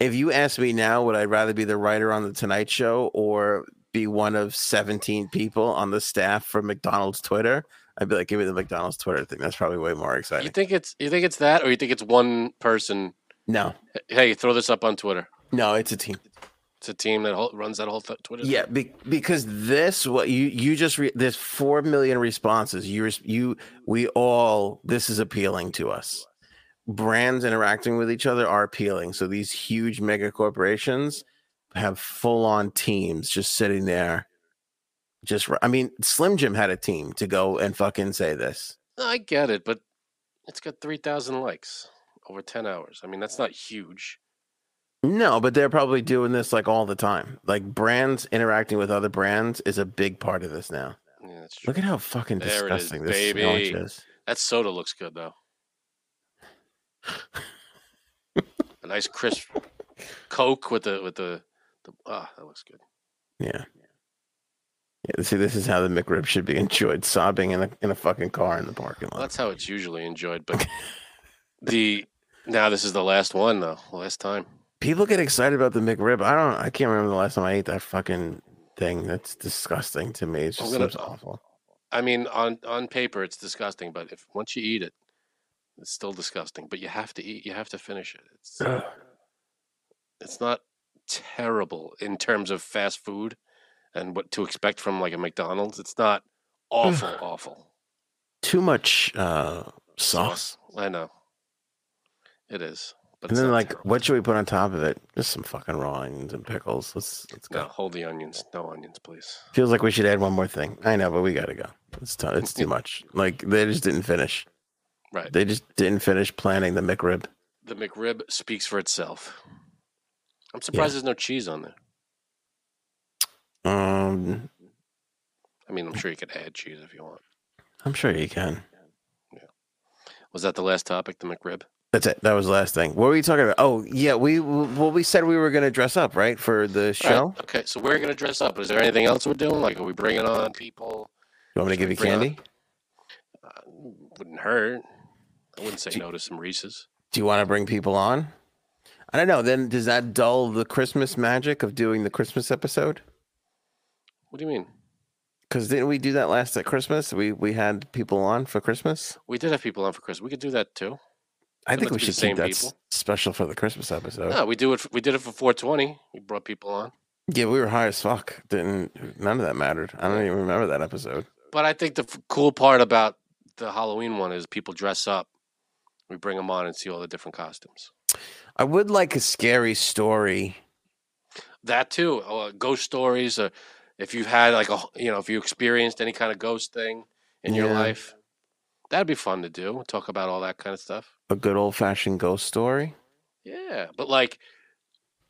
If you ask me now, would I rather be the writer on the Tonight Show or be one of 17 people on the staff for McDonald's Twitter? I'd be like, give me the McDonald's Twitter thing. That's probably way more exciting. You think it's you think it's that, or you think it's one person? No, Hey, throw this up on Twitter. no, it's a team. It's a team that whole, runs that whole th- Twitter. Yeah, be, because this what you you just re, there's four million responses. You you we all this is appealing to us. Brands interacting with each other are appealing. So these huge mega corporations have full on teams just sitting there. Just I mean, Slim Jim had a team to go and fucking say this. I get it, but it's got three thousand likes over ten hours. I mean, that's not huge. No, but they're probably doing this like all the time. Like brands interacting with other brands is a big part of this now. Yeah, that's true. Look at how fucking There it is, disgusting this baby. is. That soda looks good though. a nice crisp Coke with the with the, the ah, that looks good. Yeah. Yeah, see, this is how the McRib should be enjoyed, sobbing in a in a fucking car in the parking Well, lot. that's how it's usually enjoyed, but the now this is the last one though, last time. People get excited about the McRib. I don't. I can't remember the last time I ate that fucking thing. That's disgusting to me. It's just gonna- seems awful. I mean, on on paper it's disgusting, but if once you eat it, it's still disgusting. But you have to eat. You have to finish it. It's Ugh. it's not terrible in terms of fast food and what to expect from like a McDonald's. It's not awful, awful. Too much uh, sauce. I know. It is. But And then, like, terrible. what should we put on top of it? Just some fucking raw onions and pickles. Let's let's go. No, hold the onions. No onions, please. Feels like we should add one more thing. I know, but we gotta go. It's t- it's too much. Like they just didn't finish. Right. They just didn't finish planning the McRib. The McRib speaks for itself. I'm surprised there's no cheese on there. Um, I mean, I'm sure you could add cheese if you want. I'm sure you can. Yeah. Was that the last topic, the McRib? That's it. That was the last thing. What were we talking about? Oh, yeah. We well, we said we were gonna dress up, right, for the All right, show. Okay, so we're gonna dress up. Is there anything else we're doing? Like, are we bringing on people? You want me to give you candy? Uh, wouldn't hurt. I wouldn't say no to some Reese's. Do you want to bring people on? I don't know. Then does that dull the Christmas magic of doing the Christmas episode? What do you mean? Because didn't we do that last at Christmas? We we had people on for Christmas. We did have people on for Christmas. We could do that too. I think we should keep that people. special for the Christmas episode. No, we do it. We did it for 420. We brought people on. Yeah, we were high as fuck. Didn't none of that mattered. I don't even remember that episode. But I think the f- cool part about the Halloween one is people dress up. We bring them on and see all the different costumes. I would like a scary story. That too, uh, ghost stories. Or if you've had like a, you know, if you experienced any kind of ghost thing in your life, that'd be fun to do. Talk about all that kind of stuff. A good old fashioned ghost story. Yeah, but like,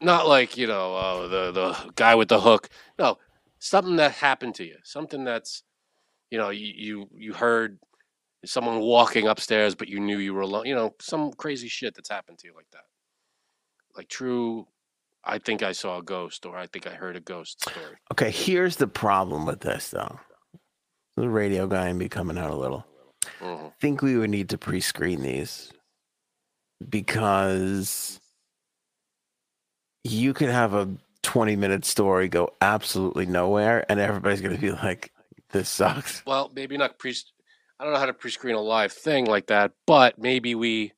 not like you know, uh, the the guy with the hook. No, something that happened to you. Something that's, you know, you you, you heard someone walking upstairs, but you knew you were alone. You know, some crazy shit that's happened to you like that. Like true, I think I saw a ghost, or I think I heard a ghost story. Okay, here's the problem with this though. The radio guy and me coming out a little. Hmm I think we would need to pre-screen these because you could have a 20 minute story go absolutely nowhere and everybody's going to be like this sucks. Well, maybe not pre. I don't know how to pre-screen a live thing like that, but maybe we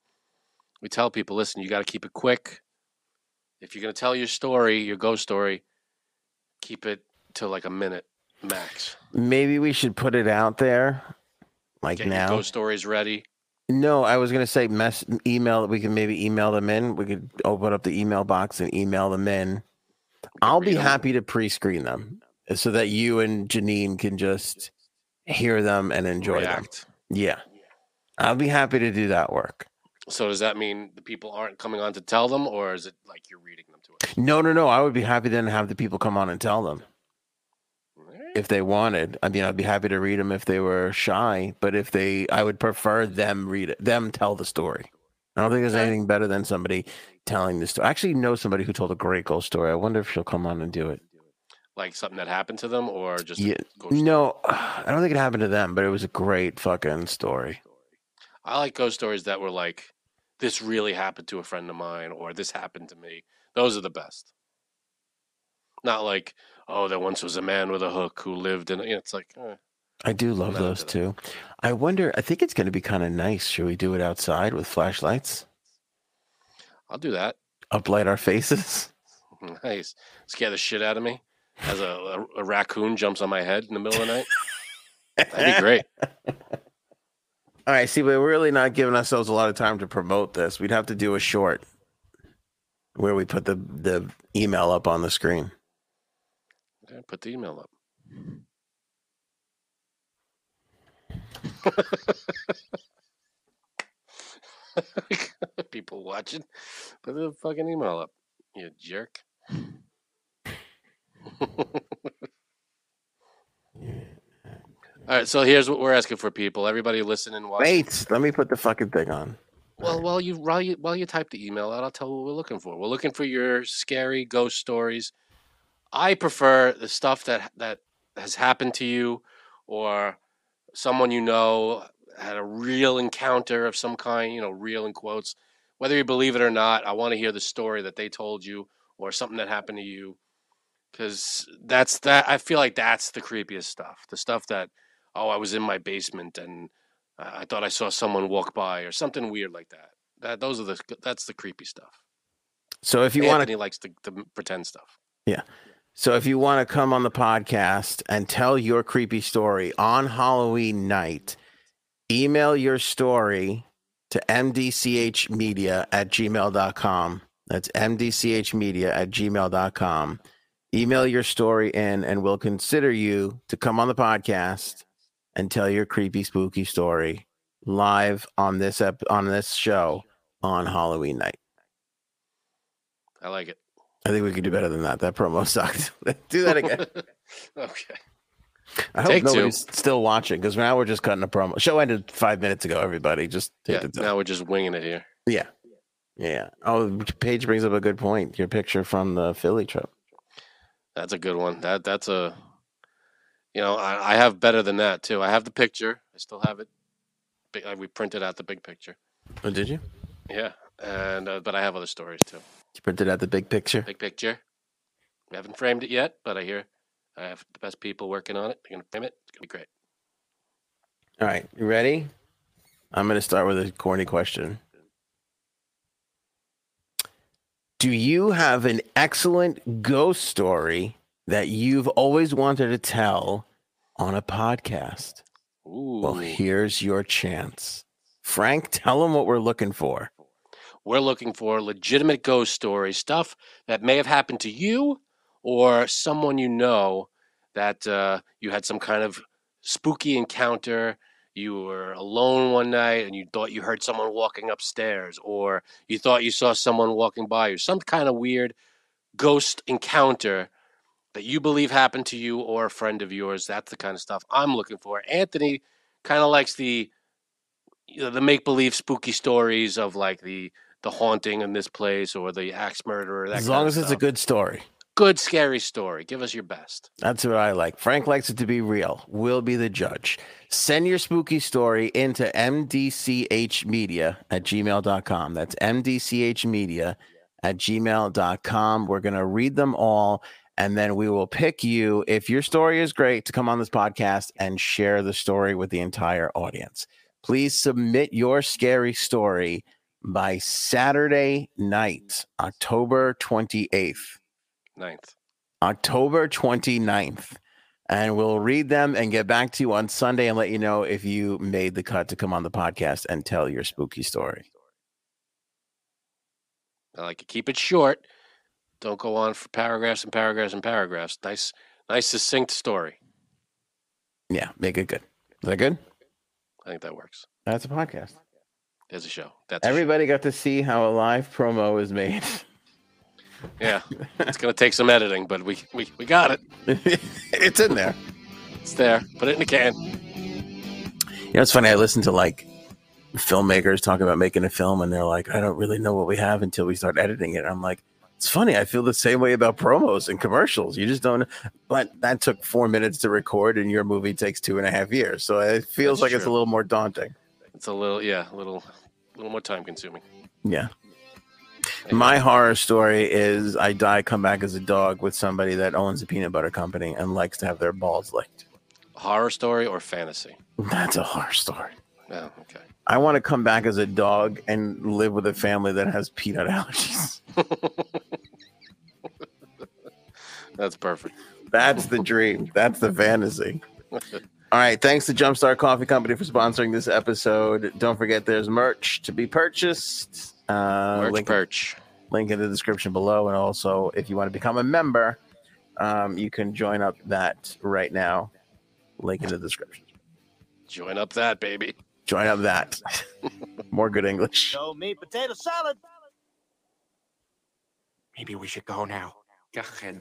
we tell people, listen, you got to keep it quick. If you're going to tell your story, your ghost story, keep it to like a minute max. Maybe we should put it out there like Get now. ghost stories ready. No, I was going to say mess email we can maybe email them in. We could open up the email box and email them in. I'll be happy to pre-screen them eh, so that you and Janine can just hear them and enjoy them. Yeah. I'll be happy to do that work. So does that mean the people aren't coming on to tell them, or is it like you're reading them to us? No, no, no. I would be happy then to have the people come on and tell them. If they wanted. I mean, I'd be happy to read them if they were shy, but if they, I would prefer them read it, them tell the story. I don't think there's anything better than somebody telling the story. I actually know somebody who told a great ghost story. I wonder if she'll come on and do it. Like something that happened to them, or just Yeah, no, I don't think it happened to them, but it was a great fucking story. I like ghost stories that were like, "This really happened to a friend of mine," or "This happened to me." Those are the best. Not like, "Oh, there once was a man with a hook who lived in." You know, it's like, eh, I do love those that. too. I wonder, I think it's going to be kind of nice. Should we do it outside with flashlights? I'll do that. Uplight our faces? Nice. Scare the shit out of me as a, a, a raccoon jumps on my head in the middle of the night. That'd be great. All right, see, we're really not giving ourselves a lot of time to promote this. We'd have to do a short where we put the the email up on the screen. Put the email up. People watching, put the fucking email up. You jerk. All right, so here's what we're asking for people. Everybody listening, watching. Wait, let me put the fucking thing on. Well, while you while you while you type the email out, I'll tell what we're looking for. We're looking for your scary ghost stories. I prefer the stuff that that has happened to you, or someone you know had a real encounter of some kind. You know, real in quotes. Whether you believe it or not, I want to hear the story that they told you, or something that happened to you, because that's that. I feel like that's the creepiest stuff. The stuff that, oh, I was in my basement and I thought I saw someone walk by or something weird like that. That those are the that's the creepy stuff. So if you want to, likes to, to pretend stuff. So if you want to come on the podcast and tell your creepy story on Halloween night, email your story to mdchmedia at gmail.com. That's mdchmedia at gmail.com. Email your story in, and we'll consider you to come on the podcast and tell your creepy, spooky story live on this ep- on this show on Halloween night. I like it. I think we could do better than that. That promo sucked. do that again. okay. I hope Take two. nobody's still watching because now we're just cutting a promo. Show ended five minutes ago. Everybody, just take Yeah. Now we're just winging it here. Yeah. Yeah. Oh, Paige brings up a good point. Your picture from the Philly trip. That's a good one. That that's a, you know, I, I have better than that too. I have the picture. I still have it. Uh, we printed out the big picture. Oh, did you? Yeah, and uh, but I have other stories too. You printed out the big picture. Big picture. We haven't framed it yet, but I hear I have the best people working on it. They're gonna frame it. It's gonna be great. All right. You ready? I'm going to start with a corny question. Do you have an excellent ghost story that you've always wanted to tell on a podcast? Ooh. Well, here's your chance. Frank, tell them what we're looking for. We're looking for legitimate ghost stories, stuff that may have happened to you or someone you know that uh, you had some kind of spooky encounter. You were alone one night and you thought you heard someone walking upstairs, or you thought you saw someone walking by you. Some kind of weird ghost encounter that you believe happened to you or a friend of yours. That's the kind of stuff I'm looking for. Anthony kind of likes the you know, the make believe spooky stories of like the the haunting in this place or the axe murderer. That As long as it's a good story. good scary story. Give us your best. That's what I like. Frank likes it to be real. We'll be the judge. Send your spooky story into mdchmedia at gmail.com. That's mdchmedia at gmail.com. We're going to read them all and then we will pick you, if your story is great, to come on this podcast and share the story with the entire audience. Please submit your scary story by Saturday night, October 28th. Ninth. October 29th. And we'll read them and get back to you on Sunday and let you know if you made the cut to come on the podcast and tell your spooky story. I like to keep it short. Don't go on for paragraphs and paragraphs and paragraphs. Nice, nice succinct story. Yeah, make it good. Is that good? I think that works. That's a podcast. There's a show. That's a show. Everybody got to see how a live promo is made. Yeah, it's gonna take some editing, but we we, we got it. it's in there. It's there. Put it in the can. You know, it's funny. I listen to like filmmakers talk about making a film, and they're like, I don't really know what we have until we start editing it. I'm like, it's funny. I feel the same way about promos and commercials. You just don't. But that took four minutes to record, and your movie takes two and a half years. So it feels That's like it's a little more daunting. It's a little yeah, a little a little more time consuming. Yeah. My horror story is I die, come back as a dog with somebody that owns a peanut butter company and likes to have their balls licked. Horror story or fantasy? That's a horror story. Oh, okay. I want to come back as a dog and live with a family that has peanut allergies. That's perfect. That's the dream. That's the fantasy. All right. Thanks to Jumpstart Coffee Company for sponsoring this episode. Don't forget there's merch to be purchased. Uh, Merch link, perch. link in the description below. And also, if you want to become a member, um, you can join up that right now. Link in the description. Join up that baby. Join up that. More good English. Show me potato salad. Maybe we should go now. Go ahead.